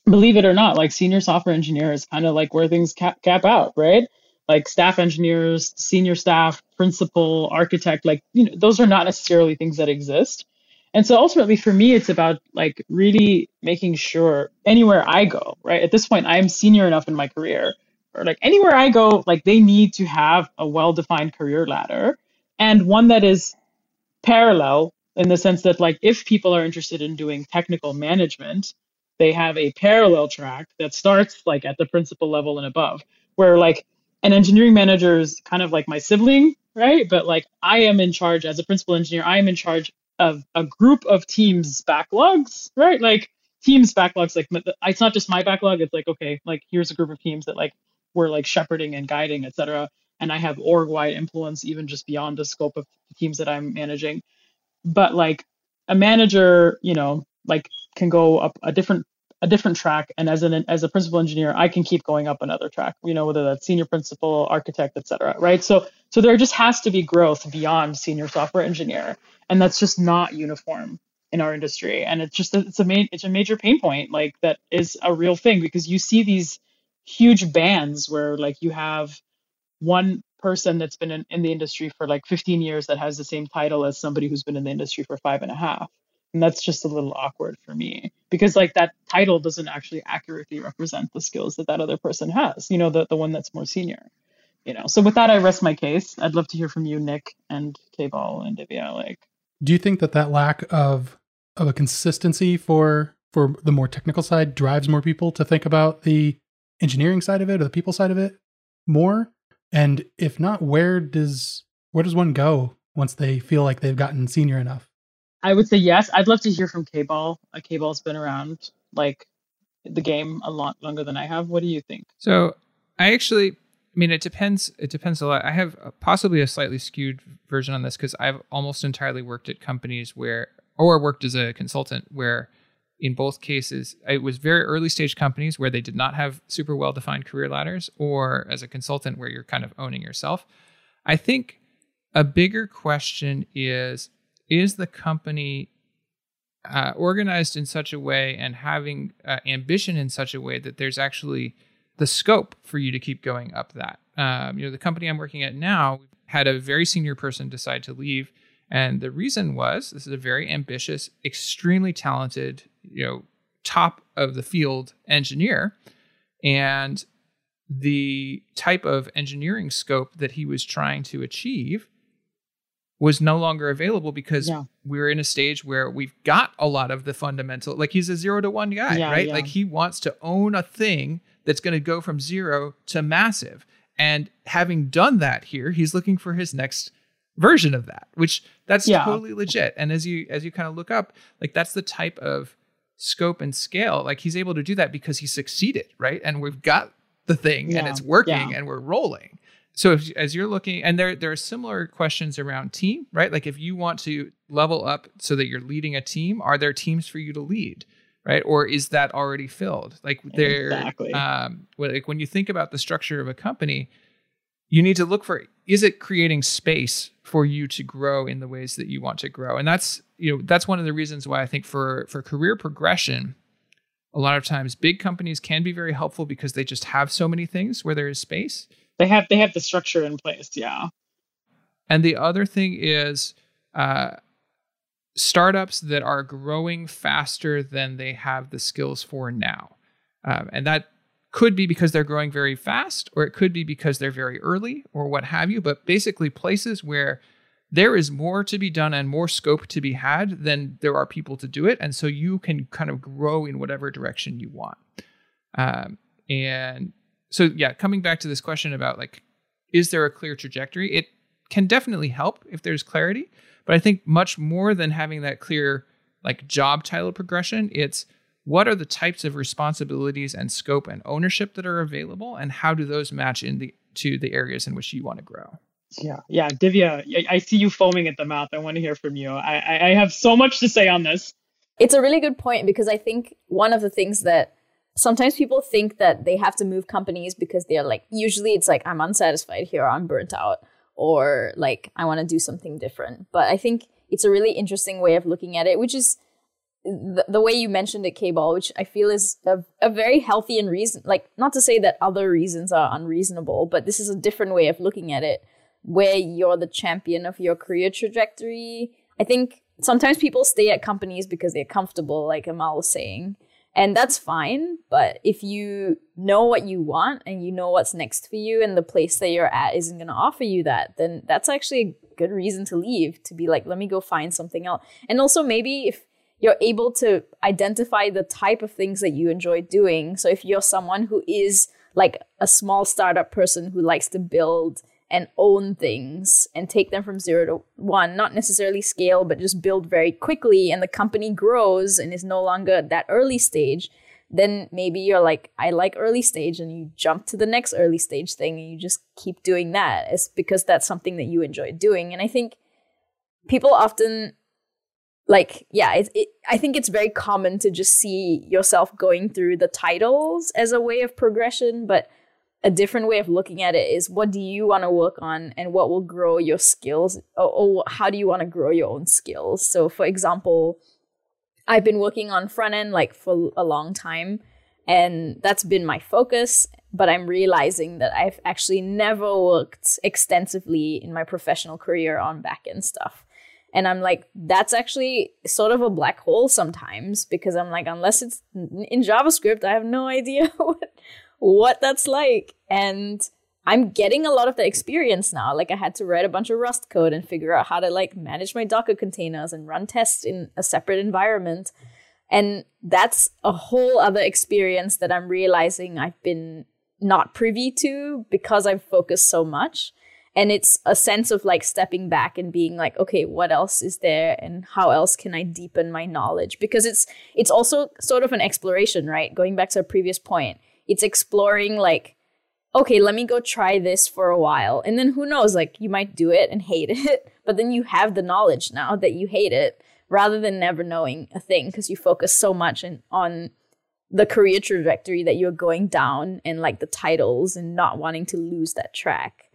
believe it or not, like senior software engineer is kind of like where things cap, cap out, right? Like staff engineers, senior staff, principal, architect, like, you know, those are not necessarily things that exist. And so ultimately for me, it's about like really making sure anywhere I go, right? At this point, I'm senior enough in my career, or like anywhere I go, like they need to have a well defined career ladder and one that is parallel in the sense that like if people are interested in doing technical management, they have a parallel track that starts like at the principal level and above, where like an engineering manager is kind of like my sibling, right? But like I am in charge as a principal engineer, I am in charge of a group of teams backlogs, right? Like teams backlogs, like it's not just my backlog. It's like okay, like here's a group of teams that like we're like shepherding and guiding, etc. And I have org wide influence even just beyond the scope of the teams that I'm managing. But like a manager, you know, like can go up a different a different track and as an as a principal engineer i can keep going up another track you know whether that's senior principal architect etc right? So so there just has to be growth beyond senior software engineer and that's just not uniform in our industry. And it's just it's a main it's a major pain point like that is a real thing because you see these huge bands where like you have one person that's been in, in the industry for like 15 years that has the same title as somebody who's been in the industry for five and a half and that's just a little awkward for me because like that title doesn't actually accurately represent the skills that that other person has you know the, the one that's more senior you know? So with that i rest my case. I'd love to hear from you nick and k-ball and divya like do you think that that lack of of a consistency for for the more technical side drives more people to think about the engineering side of it or the people side of it more? And if not where does where does one go once they feel like they've gotten senior enough I would say yes. I'd love to hear from K-Ball. Uh, K-Ball's been around like the game a lot longer than I have. What do you think? So I actually, I mean, it depends. It depends a lot. I have possibly a slightly skewed version on this because I've almost entirely worked at companies where, or worked as a consultant where, in both cases, it was very early stage companies where they did not have super well defined career ladders, or as a consultant where you're kind of owning yourself. I think a bigger question is is the company uh, organized in such a way and having uh, ambition in such a way that there's actually the scope for you to keep going up that. Um, you know, the company I'm working at now had a very senior person decide to leave, and the reason was this is a very ambitious, extremely talented, you know, top of the field engineer, and the type of engineering scope that he was trying to achieve was no longer available because yeah. we're in a stage where we've got a lot of the fundamental like he's a 0 to 1 guy yeah, right? yeah. like he wants to own a thing that's going to go from 0 to massive. And having done that here he's looking for his next version of that which that's totally legit. And as you as you kind of look up like that's the type of scope and scale like he's able to do that because he succeeded right? And we've got the thing and it's working and we're rolling so if, as you're looking and there there are similar questions around team right? Like if you want to level up so that you're leading a team are there teams for you to lead right? Or is that already filled? Like there exactly. um like when you think about the structure of a company you need to look for is it creating space for you to grow in the ways that you want to grow? And that's you know that's one of the reasons why i think for for career progression a lot of times big companies can be very helpful because they just have so many things where there is space they have they have the structure in place yeah. And the other thing is uh, startups that are growing faster than they have the skills for now. Um, and that could be because they're growing very fast or it could be because they're very early or what have you but basically places where there is more to be done and more scope to be had than there are people to do it and so you can kind of grow in whatever direction you want. Um, and so yeah, coming back to this question about like, is there a clear trajectory? It can definitely help if there's clarity, but I think much more than having that clear like job title progression, it's what are the types of responsibilities and scope and ownership that are available, and how do those match in the to the areas in which you want to grow? Yeah, yeah, Divya, I, I see you foaming at the mouth. I want to hear from you. I, I, I have so much to say on this. It's a really good point because I think one of the things that sometimes people think that they have to move companies because they're like usually it's like i'm unsatisfied here i'm burnt out or like i want to do something different. But i think it's a really interesting way of looking at it which is the, the way you mentioned it k-ball which i feel is a, a very healthy and reason like not to say that other reasons are unreasonable but this is a different way of looking at it where you're the champion of your career trajectory. I think sometimes people stay at companies because they're comfortable like amal was saying and that's fine. But if you know what you want and you know what's next for you and the place that you're at isn't going to offer you that, then that's actually a good reason to leave, to be like, let me go find something else. And also, maybe if you're able to identify the type of things that you enjoy doing. So if you're someone who is like a small startup person who likes to build and own things and take them from zero to one, not necessarily scale, but just build very quickly and the company grows and is no longer at that early stage, then maybe you're like, I like early stage and you jump to the next early stage thing and you just keep doing that. It's because that's something that you enjoy doing. And I think people often like yeah it, it, i think it's very common to just see yourself going through the titles as a way of progression but a different way of looking at it is what do you want to work on and what will grow your skills or, or how do you want to grow your own skills? So for example i've been working on front end like for a long time and that's been my focus but i'm realizing that i've actually never worked extensively in my professional career on back end stuff. And i'm like that's actually sort of a black hole sometimes because i'm like unless it's in javascript i have no idea what what that's like. And I'm getting a lot of the experience now. Like I had to write a bunch of Rust code and figure out how to like manage my Docker containers and run tests in a separate environment. And that's a whole other experience that I'm realizing I've been not privy to because I've focused so much. And it's a sense of like stepping back and being like, okay, what else is there and how else can I deepen my knowledge? Because it's it's also sort of an exploration, right? Going back to a previous point it's exploring like okay let me go try this for a while. And then who knows like you might do it and hate it but then you have the knowledge now that you hate it rather than never knowing a thing because you focus so much in, on the career trajectory that you're going down and like the titles and not wanting to lose that track.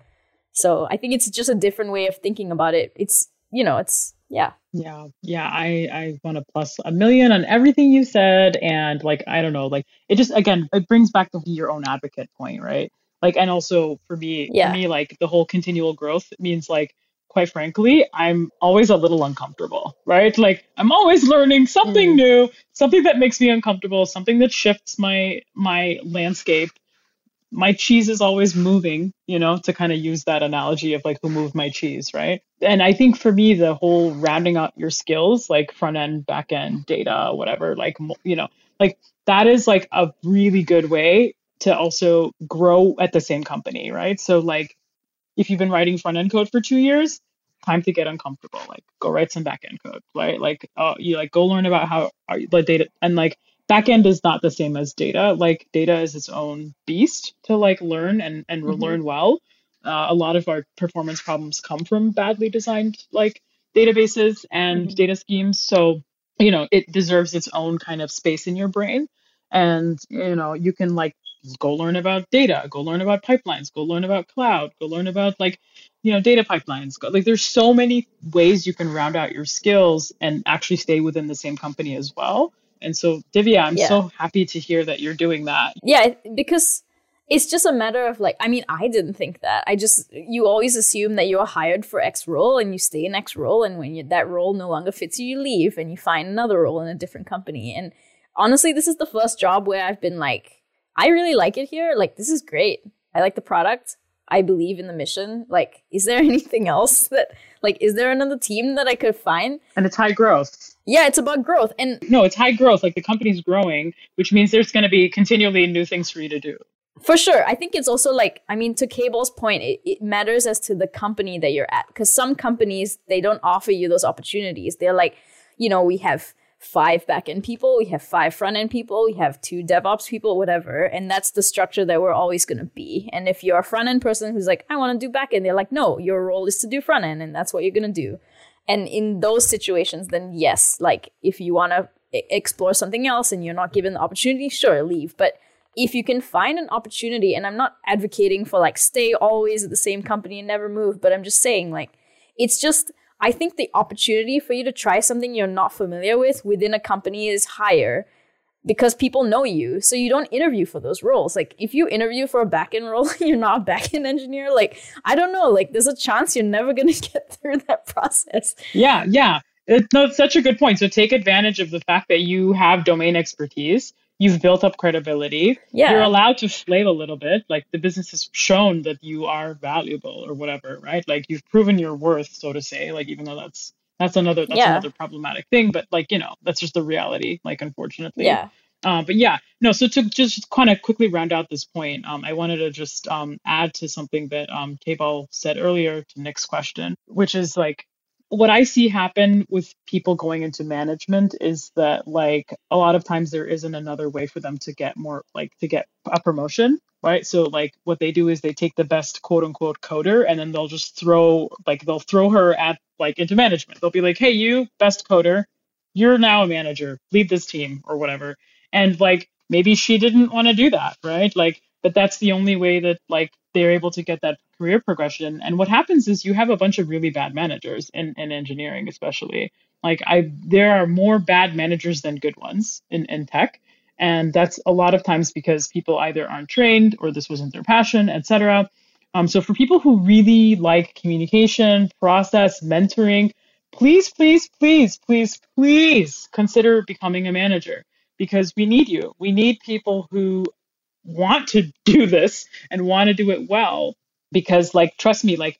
So i think it's just a different way of thinking about it. It's you know, it's yeah. Yeah, yeah, I I want to plus a million on everything you said, and like I don't know, like it just again it brings back the your own advocate point, right? Like, and also for me, Yeah. for me, like the whole continual growth means like quite frankly, I'm always a little uncomfortable, right? Like I'm always learning something Mm. new, something that makes me uncomfortable, something that shifts my my landscape. My cheese is always moving, you know, to kind of use that analogy of like who moved my cheese, right? And I think for me, the whole rounding out your skills, like front end, back end, data, whatever, like you know, like that is like a really good way to also grow at the same company, right? So like if you've been writing front end code for two years, time to get uncomfortable. Like go write some back end code, right? Like uh, you like go learn about how are you- the data and like back end is not the same as data. Like data is its own beast to like learn and and Mhm. learn well. Uh, a lot of our performance problems come from badly designed like databases and Mhm. data schemes. So you know it deserves its own kind of space in your brain and you know you can like go learn about data go learn about pipelines go learn about cloud go learn about like you know data pipelines go, like there's so many ways you can round out your skills and actually stay within the same company as well and so divya i'm Yeah. so happy to hear that you're doing that Yeah, because it's just a matter of like, I mean, I didn't think that. I just, you always assume that you're hired for X role and you stay in X role. And when you, that role no longer fits you, you leave and you find another role in a different company. And honestly, this is the first job where I've been like, I really like it here. Like, this is great. I like the product. I believe in the mission. Like, is there anything else that, like, is there another team that I could find? and it's high growth Yeah, it's about growth. And no it's high growth like the company's growing which means there's going to be continually new things for you to do For sure. I think it's also like, I mean, to K-Ball's point, it, it matters as to the company that you're at. Because some companies, they don't offer you those opportunities. They're like, you know, we have five backend people, we have five front end people, we have two DevOps people, whatever. And that's the structure that we're always going to be. And if you're a front end person who's like, I want to do backend, they're like, no, your role is to do front end, and that's what you're going to do. And in those situations, then yes, like if you want to explore something else and you're not given the opportunity, sure, leave. But if you can find an opportunity, and I'm not advocating for like stay always at the same company and never move, but I'm just saying like it's just I think the opportunity for you to try something you're not familiar with within a company is higher because people know you. So you don't interview for those roles. Like if you interview for a backend role you're not a backend engineer, like I don't know, like there's a chance you're never gonna get through that process. Yeah, yeah. It's such a good point. So take advantage of the fact that you have domain expertise. You've built up credibility. Yeah. You're allowed to flail a little bit. Like the business has shown that you are valuable or whatever, right? Like you've proven your worth, so to say. Like even though that's that's another that's Yeah. another problematic thing, but like you know that's just the reality. Like unfortunately, Yeah. uh, but yeah, no. So to just kind of quickly round out this point, um, I wanted to just um, add to something that um, K-Ball said earlier to Nick's question, which is like what I see happen with people going into management is that like a lot of times there isn't another way for them to get more like to get a promotion, right? So like what they do is they take the best quote unquote coder and then they'll just throw like they'll throw her at like into management. They'll be like, "Hey, you best coder, you're now a manager. Lead this team or whatever." And like maybe she didn't want to do that, right? Like but that's the only way that like they're able to get that career progression. And what happens is you have a bunch of really bad managers in, in engineering, especially. Like I there are more bad managers than good ones in, in tech. And that's a lot of times because people either aren't trained or this wasn't their passion, etc. Um, so for people who really like communication, process, mentoring, please, please, please, please, please consider becoming a manager because we need you. We need people who want to do this and want to do it well because like trust me like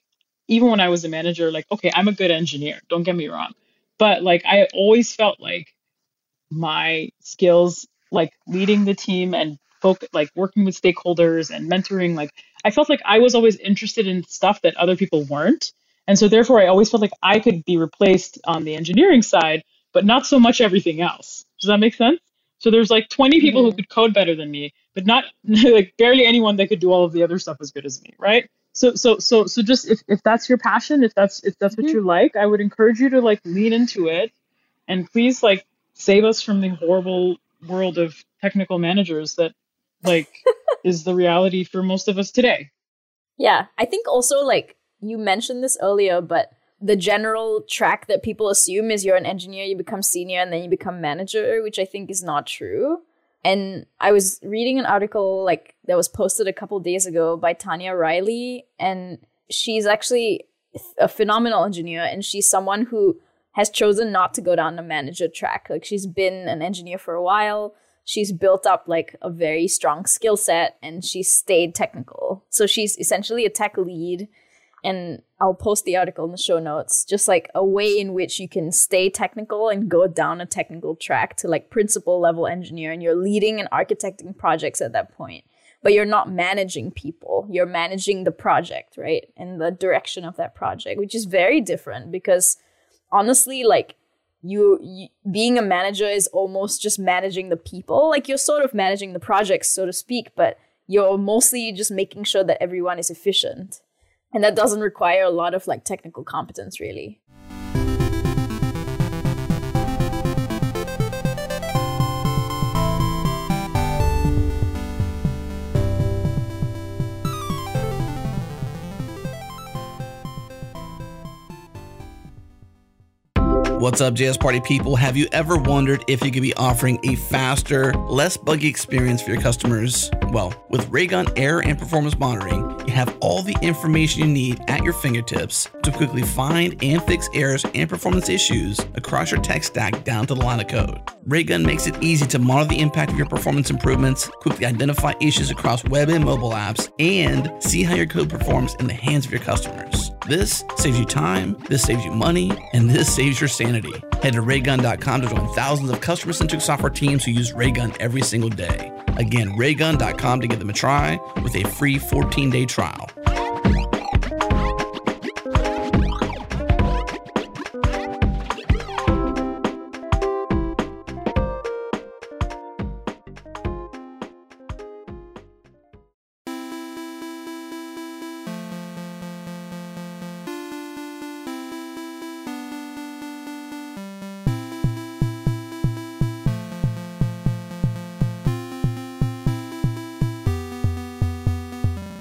even when i was a manager like okay i'm a good engineer don't get me wrong but like i always felt like my skills like leading the team and folk like working with stakeholders and mentoring like i felt like i was always interested in stuff that other people weren't and so therefore i always felt like i could be replaced on the engineering side but not so much everything else does that make sense so there's like 20 people who Mhm. could code better than me but not like barely anyone that could do all of the other stuff as good as me right so so so so just if, if that's your passion if that's if that's what Mhm. you like i would encourage you to like lean into it and please like save us from the horrible world of technical managers that like is the reality for most of us today Yeah, I think also like you mentioned this earlier, but the general track that people assume is you're an engineer, you become senior, and then you become manager, which I think is not true. And I was reading an article like that was posted a couple days ago by Tanya Reilly, and she's actually a phenomenal engineer, and she's someone who has chosen not to go down the manager track. Like she's been an engineer for a while. She's built up like a very strong skill set and she's stayed technical. So she's essentially a tech lead and I'll post the article in the show notes, just like a way in which you can stay technical and go down a technical track to like principal level engineer, and you're leading and architecting projects at that point. But you're not managing people, you're managing the project, right? And the direction of that project, which is very different because honestly, like you, you being a manager is almost just managing the people. Like you're sort of managing the projects, so to speak, but you're mostly just making sure that everyone is efficient and that doesn't require a lot of like technical competence really What's up, JS Party people? Have you ever wondered if you could be offering a faster, less buggy experience for your customers? Well, with Raygun Error and Performance Monitoring, you have all the information you need at your fingertips to quickly find and fix errors and performance issues across your tech stack down to the line of code. Raygun makes it easy to monitor the impact of your performance improvements, quickly identify issues across web and mobile apps, and see how your code performs in the hands of your customers. This saves you time, this saves you money, and this saves your sanity. Head to raygun.com to join thousands of customer centric software teams who use Raygun every single day. Again, raygun.com to give them a try with a free 14 day trial.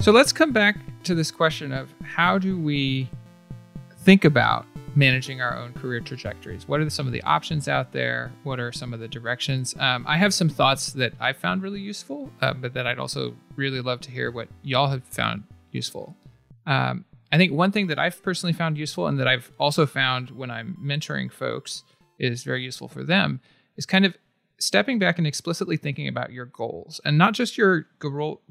So let's come back to this question of how do we think about managing our own career trajectories? What are some of the options out there? What are some of the directions? Um, I have some thoughts that I found really useful, uh, but that I'd also really love to hear what y'all have found useful. Um, I think one thing that I've personally found useful and that I've also found when I'm mentoring folks is very useful for them is kind of stepping back and explicitly thinking about your goals and not just your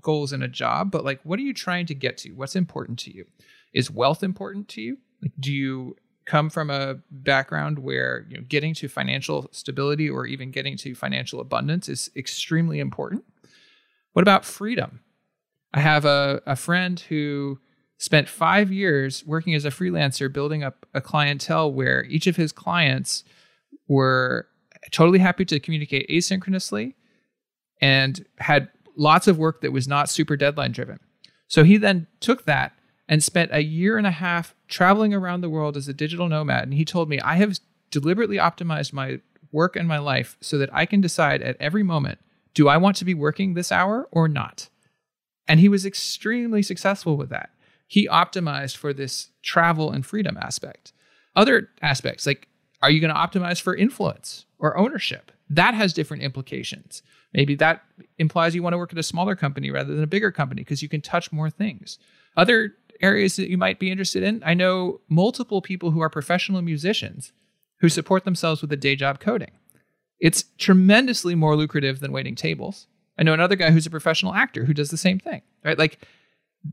goals in a job, but like what are you trying to get to? What's important to you? Is wealth important to you? Like, do you come from a background where you know getting to financial stability or even getting to financial abundance is extremely important? What about freedom? I have a, a friend who spent five years working as a freelancer building up a clientele where each of his clients were totally happy to communicate asynchronously and had lots of work that was not super deadline driven. So he then took that and spent a year and a half traveling around the world as a digital nomad. And he told me, I have deliberately optimized my work and my life so that I can decide at every moment do I want to be working this hour or not? And he was extremely successful with that. He optimized for this travel and freedom aspect. Other aspects, like are you going to optimize for influence or ownership? That has different implications. Maybe that implies you want to work at a smaller company rather than a bigger company because you can touch more things. Other areas that you might be interested in, I know multiple people who are professional musicians who support themselves with a day job coding. It's tremendously more lucrative than waiting tables. I know another guy who's a professional actor who does the same thing, right? Like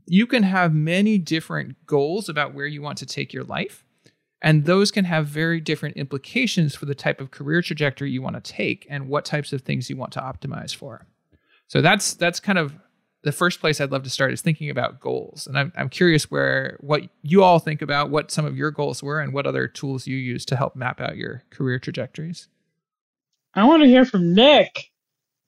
you can have many different goals about where you want to take your life. And those can have very different implications for the type of career trajectory you want to take and what types of things you want to optimize for. So that's that's kind of the first place I'd love to start is thinking about goals. And I'm, I'm curious where what you all think about what some of your goals were and what other tools you use to help map out your career trajectories. I want to hear from Nick.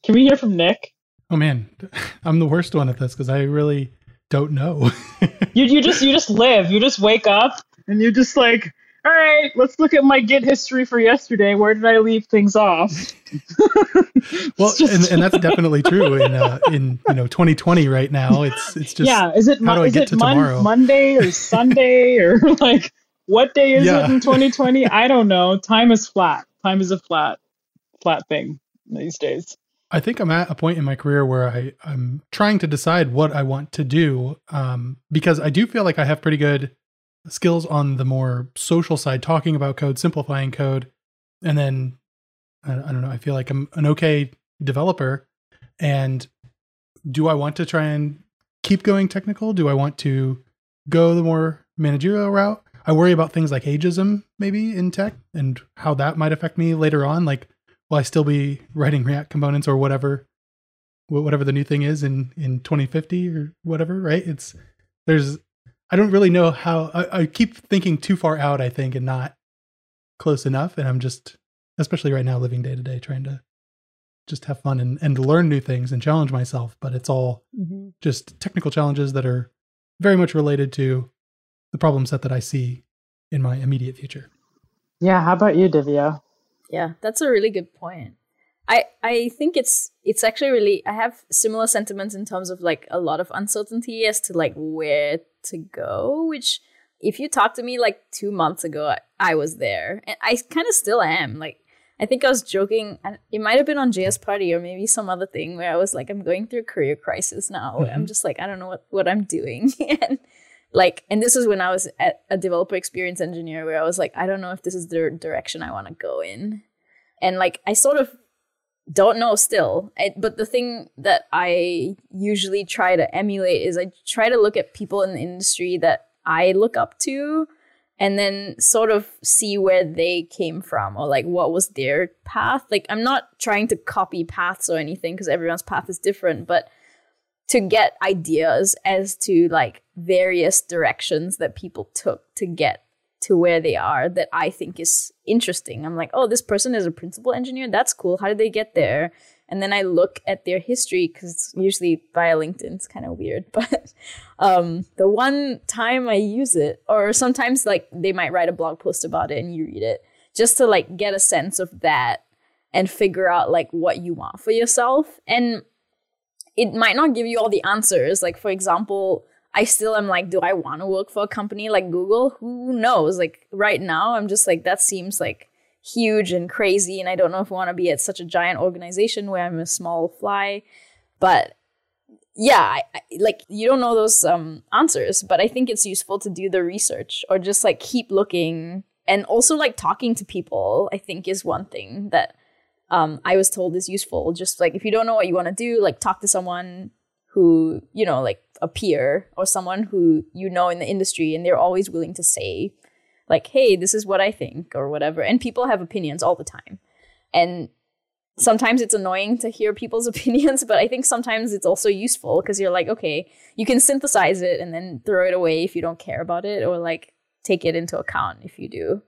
Can we hear from Nick? Oh man, I'm the worst one at this because I really don't know. you you just you just live. You just wake up and you just like all right, let's look at my Git history for yesterday. Where did I leave things off? well, just... and, and, that's definitely true in uh, in you know 2020 right now. It's it's just yeah. Is it how do I get to mon- tomorrow? Monday or Sunday or like What day is Yeah. it in 2020? I don't know. Time is flat. Time is a flat, flat thing these days. I think I'm at a point in my career where I, I'm trying to decide what I want to do um, because I do feel like I have pretty good skills on the more social side, talking about code, simplifying code. And then I, don't know, I feel like I'm an okay developer. And do I want to try and keep going technical? Do I want to go the more managerial route? I worry about things like ageism maybe in tech and how that might affect me later on. Like, will I still be writing React components or whatever, whatever the new thing is in in 2050 or whatever? Right? It's there's I don't really know how. I, I keep thinking too far out. I think and not close enough. And I'm just, especially right now, living day to day, trying to just have fun and and learn new things and challenge myself. But it's all mm-hmm. just technical challenges that are very much related to the problem set that I see in my immediate future. Yeah. How about you, Divya? Yeah, that's a really good point. I I think it's it's actually really I have similar sentiments in terms of like a lot of uncertainty as to like where to go, which if you talked to me like 2 months ago, I, I was there. And I kind of still am. Like I think I was joking it might have been on JS Party or maybe some other thing where I was like I'm going through a career crisis now. where I'm mm-hmm. just like I don't know what what I'm doing. and like and this is when I was at a developer experience engineer where I was like I don't know if this is the direction I want to go in and like i sort of don't know still. I, but the thing that i usually try to emulate is i try to look at people in the industry that i look up to and then sort of see where they came from or like what was their path. Like i'm not trying to copy paths or anything because everyone's path is different but to get ideas as to like various directions that people took to get to where they are that I think is interesting. I'm like, oh, this person is a principal engineer. That's cool. How did they get there? And then I look at their history because usually via LinkedIn it's kind of weird. But um, the one time I use it, or sometimes like they might write a blog post about it and you read it, just to like get a sense of that and figure out like what you want for yourself. And it might not give you all the answers. Like for example, I still am like, do I want to work for a company like Google? Who knows? Like right now, I'm just like, that seems like huge and crazy. And I don't know if I want to be at such a giant organization where I'm a small fly. But yeah, I, I, like you don't know those um, answers, but I think it's useful to do the research or just like keep looking and also like talking to people. I think is one thing that um, I was told is useful. Just like if you don't know what you want to do, like talk to someone who you know like a peer or someone who you know in the industry and they're always willing to say like hey this is what i think or whatever. And people have opinions all the time. And sometimes it's annoying to hear people's opinions but i think sometimes it's also useful because you're like okay you can synthesize it and then throw it away if you don't care about it or like take it into account if you do.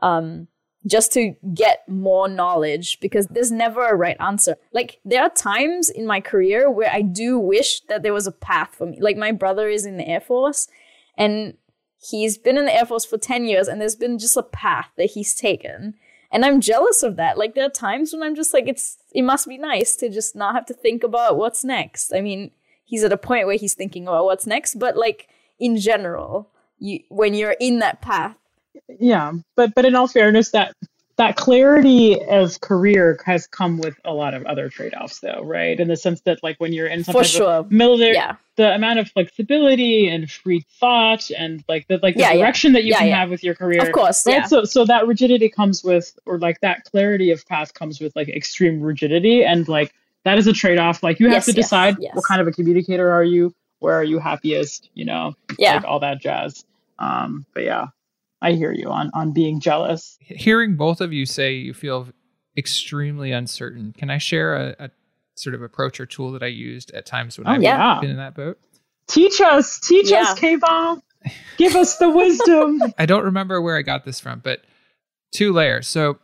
Um just to get more knowledge because there's never a right answer. Like there are times in my career where I do wish that there was a path for me. Like my brother is in the Air Force and he's been in the Air Force for 10 years and there's been just a path that he's taken. And I'm jealous of that. Like there are times when I'm just like it's it must be nice to just not have to think about what's next. I mean, he's at a point where he's thinking about what's next, but like in general, you when you're in that path Yeah, but but in all fairness, that that clarity of career has come with a lot of other trade-offs, though, right? In the sense that, like, when you're in some for sure. of military, Yeah. the amount of flexibility and free thought and like the like the Yeah, yeah. direction that you Yeah, can yeah. have with your career, Of course, right? yeah. So so that rigidity comes with, or like that clarity of path comes with like extreme rigidity, and like that is a trade-off. Like you have Yes, to yes, decide yes. what kind of a communicator are you, where are you happiest, you know, Yeah. like all that jazz. Um, but yeah, I hear you on on being jealous. Hearing both of you say you feel extremely uncertain, can I share a, a sort of approach or tool that I used at times when Oh I've yeah. been in that boat? Teach us, teach Yeah. us, K-Ball. Give us the wisdom. I don't remember where I got this from, but two layers. So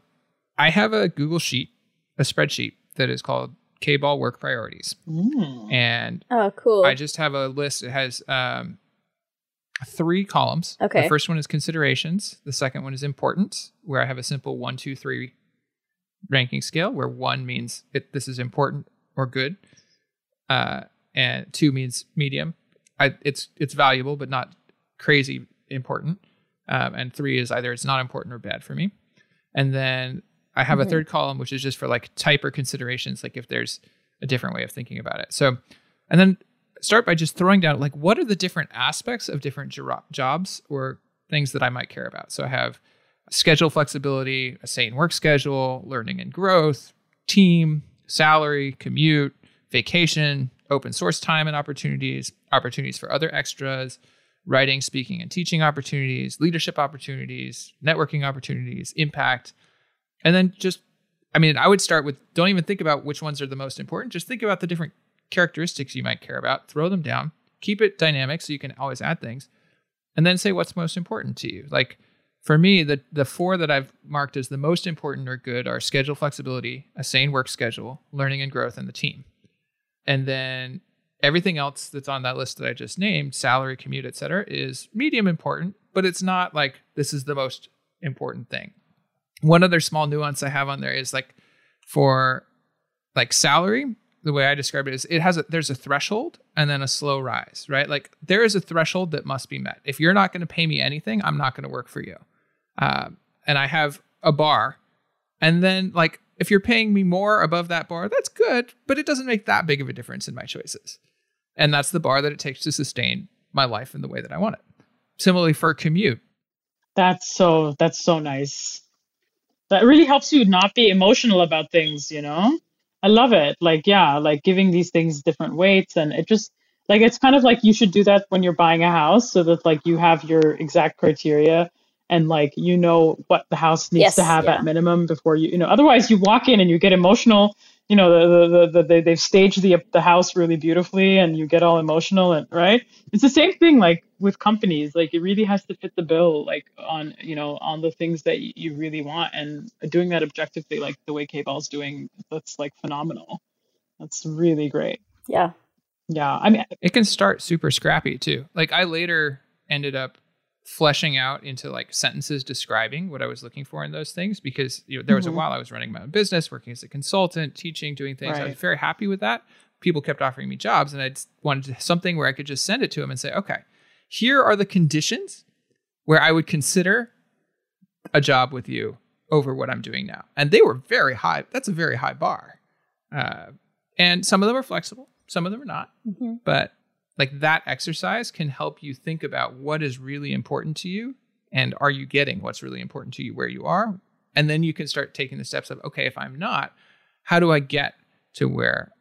I have a Google Sheet, a spreadsheet that is called K-Ball Work Priorities. Mm. And Oh, cool. I just have a list. It has um, three columns. Okay. The first one is considerations. The second one is importance, where I have a simple one, two, three ranking scale, where one means it, this is important or good, uh, and two means medium. I, it's it's valuable but not crazy important. Um, and three is either it's not important or bad for me. And then I have Mm-hmm. a third column, which is just for like type or considerations, like if there's a different way of thinking about it. So, and then start by just throwing down like what are the different aspects of different jo- jobs or things that I might care about. So I have schedule flexibility, a sane work schedule, learning and growth, team, salary, commute, vacation, open source time and opportunities, opportunities for other extras, writing, speaking, and teaching opportunities, leadership opportunities, networking opportunities, impact. And then just, I mean, I would start with don't even think about which ones are the most important. Just think about the different characteristics you might care about, throw them down, keep it dynamic so you can always add things, and then say what's most important to you. Like for me, the the four that I've marked as the most important or good are schedule flexibility, a sane work schedule, learning and growth, and the team. And then everything else that's on that list that I just named, salary, commute, et cetera, is medium important, but it's not like this is the most important thing. One other small nuance I have on there is like for like salary, the way I describe it is it has a there's a threshold and then a slow rise, right? Like there is a threshold that must be met. If you're not going to pay me anything, I'm not going to work for you. Um, and I have a bar, and then like if you're paying me more above that bar, that's good, but it doesn't make that big of a difference in my choices. And that's the bar that it takes to sustain my life in the way that I want it. Similarly for commute, That's so that's so nice. That really helps you not be emotional about things, you know? I love it. Like yeah, like giving these things different weights and it just like it's kind of like you should do that when you're buying a house so that like you have your exact criteria and like you know what the house needs Yes, to have yeah. at minimum before you you know otherwise you walk in and you get emotional you know the, the, the, the, they've staged the the house really beautifully and you get all emotional and right? It's the same thing like with companies. Like it really has to fit the bill like on you know on the things that you really want. And doing that objectively like the way k-ball's doing that's like phenomenal. That's really great. Yeah. yeah i mean it can start super scrappy too. Like I later ended up fleshing out into like sentences describing what I was looking for in those things because you know there was Mhm. a while I was running my own business, working as a consultant, teaching, doing things. I was very happy with that. People kept offering me jobs, and I wanted something where I could just send it to them and say, "Okay, here are the conditions where I would consider a job with you over what I'm doing now." And they were very high. That's a very high bar, uh, and some of them are flexible, some of them are not Mhm. but like that exercise can help you think about what is really important to you and are you getting what's really important to you where you are? And then you can start taking the steps of okay if i'm not how do i get to where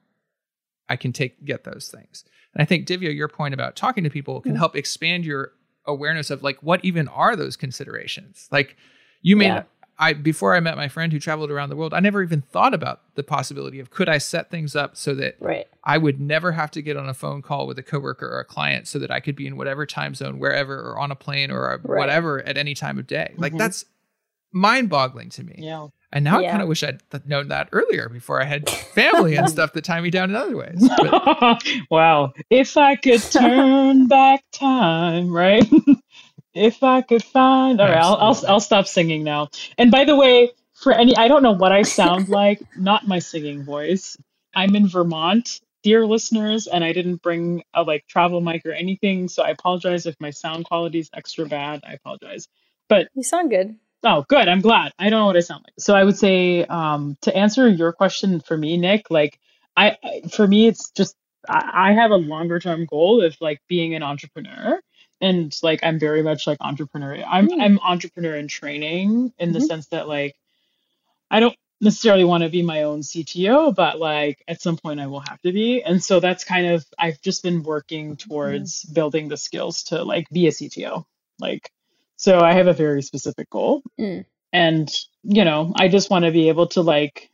i can take get those things? And i think divya your point about talking to people can mm-hmm. help expand your awareness of like what even are those considerations? Like you may Yeah. not I before I met my friend who traveled around the world, I never even thought about the possibility of could I set things up so that Right. I would never have to get on a phone call with a coworker or a client so that I could be in whatever time zone, wherever, or on a plane or a Right. whatever at any time of day. Like Mhm. that's mind boggling to me. yeah And now I kind of wish I'd known that earlier before I had family and stuff that tie me down in other ways. But wow. If I could turn back time, right? If I could find. All right, I'll, I'll I'll stop singing now. And by the way, for any, I don't know what I sound like. Not my singing voice. I'm in Vermont, dear listeners, and I didn't bring a like travel mic or anything, so I apologize if my sound quality is extra bad. I apologize. But You sound good. Oh, good. I'm glad. I don't know what I sound like. So I would say, um, to answer your question for me, Nick, like I, I for me, it's just I, I have a longer term goal of like being an entrepreneur, and like I'm very much like entrepreneur. I'm Mm. I'm entrepreneur in training in the Mhm. sense that like I don't necessarily want to be my own CTO, but like at some point I will have to be. And so that's kind of I've just been working towards building the skills to like be a CTO. Like so I have a very specific goal. Mm. And you know, I just want to be able to like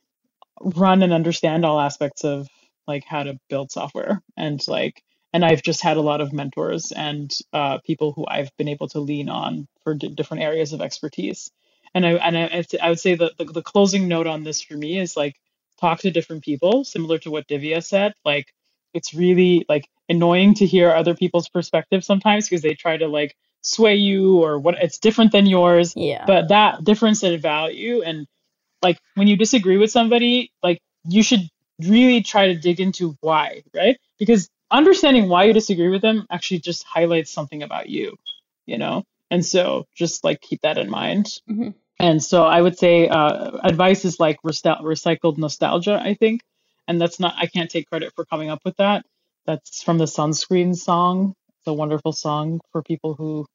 run and understand all aspects of like how to build software and like and I've just had a lot of mentors and uh, people who I've been able to lean on for d- different areas of expertise. And I and I, I would say that the, the closing note on this for me is like talk to different people, similar to what Divya said. Like it's really like annoying to hear other people's perspectives sometimes because they try to like sway you or what it's different than yours. Yeah. But that difference in value and like when you disagree with somebody, like you should really try to dig into why, right? Because understanding why you disagree with them actually just highlights something about you, you know? And so just like keep that in mind. Mhm. And so I would say uh, advice is like recycled nostalgia, I think. And that's not, I can't take credit for coming up with that. That's from the Sunscreen song. It's a wonderful song for people who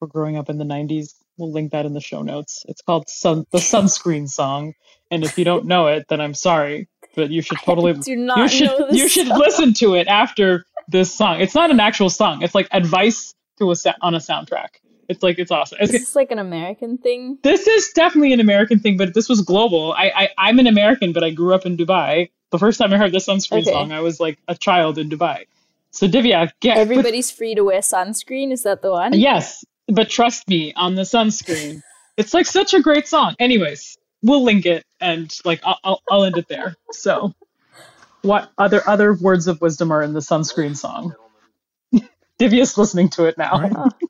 were growing up in the 90s. We'll link that in the show notes. It's called Sun- the Sunscreen song. And if you don't know it, then I'm sorry, but you should totally Do not you should know this you should song. listen to it after this song. It's not an actual song. It's like advice to a sa- on a soundtrack. It's like it's awesome. Is It's, this like an American thing? this is definitely an American thing, but this was global. I, I I'm an American, but I grew up in Dubai. The first time I heard the sunscreen Okay. song, I was like a child in Dubai. So Divya, get Everybody's free to wear sunscreen. Is that the one? yes, but trust me on the sunscreen. it's like such a great song. Anyways, we'll link it and like I'll I'll, I'll end it there. So, what other other words of wisdom are in the sunscreen song? Divya's listening to it now. All right.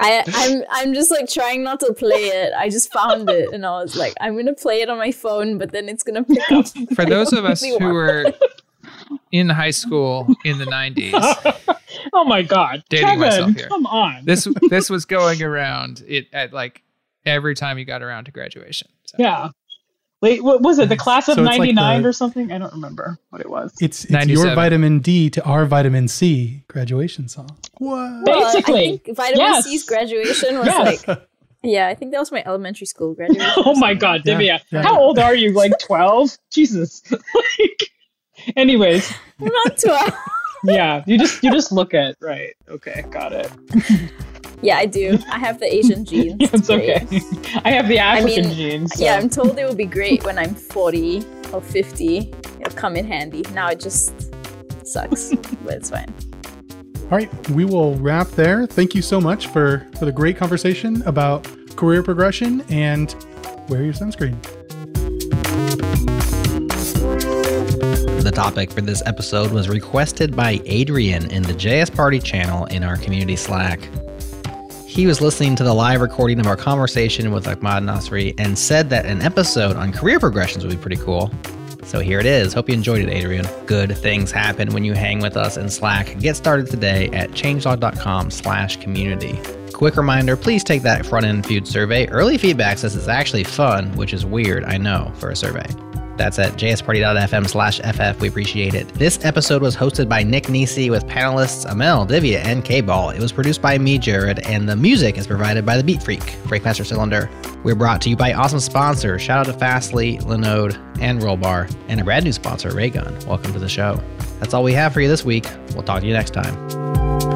I, I'm I'm just like trying not to play it. I just found it and I was like, I'm gonna play it on my phone, but then it's gonna pick up. For those of us who were in high school in the 90s, oh my god, Dating Kevin, myself here. come on. this this was going around it at like every time you got around to graduation. So. yeah. Wait, what was it? The mm-hmm. class of So it's like '99 the- or something? I don't remember what it was. It's, it's your vitamin D to our vitamin C graduation song. What? Well, Basically, I think vitamin yes. C's graduation was Yes. like, yeah, I think that was my elementary school graduation. oh my god, Yeah, yeah. how old are you? Like 12? Jesus. like, anyways, I'm not twelve. yeah, you just you just look at right. Okay, got it. Yeah, I do. I have the Asian genes. it's great. okay. I have the African mean, genes. so- Yeah, I'm told it will be great when I'm 40 or 50. It'll come in handy. Now it just sucks, but it's fine. All right, we will wrap there. Thank you so much for for the great conversation about career progression and wear your sunscreen. The topic for this episode was requested by Adrian in the JS Party channel in our community Slack. He was listening to the live recording of our conversation with Ahmad Nassri and said that an episode on career progressions would be pretty cool. So here it is. Hope you enjoyed it, Adrian. Good things happen when you hang with us in Slack. Get started today at changelog.com slash community. Quick reminder, please take that front end feud survey. Early feedback says it's actually fun, which is weird, I know, for a survey. That's at jsparty.fm slash ff. We appreciate it. This episode was hosted by Nick Nisi with panelists Amal, Divya, and K-Ball. It was produced by me, Jared, and the music is provided by the Beat Freak, Breakmaster Cylinder. We're brought to you by awesome sponsors. Shout out to Fastly, Linode, and Rollbar, and a brand new sponsor, Raygun. Welcome to the show. That's all we have for you this week. We'll talk to you next time.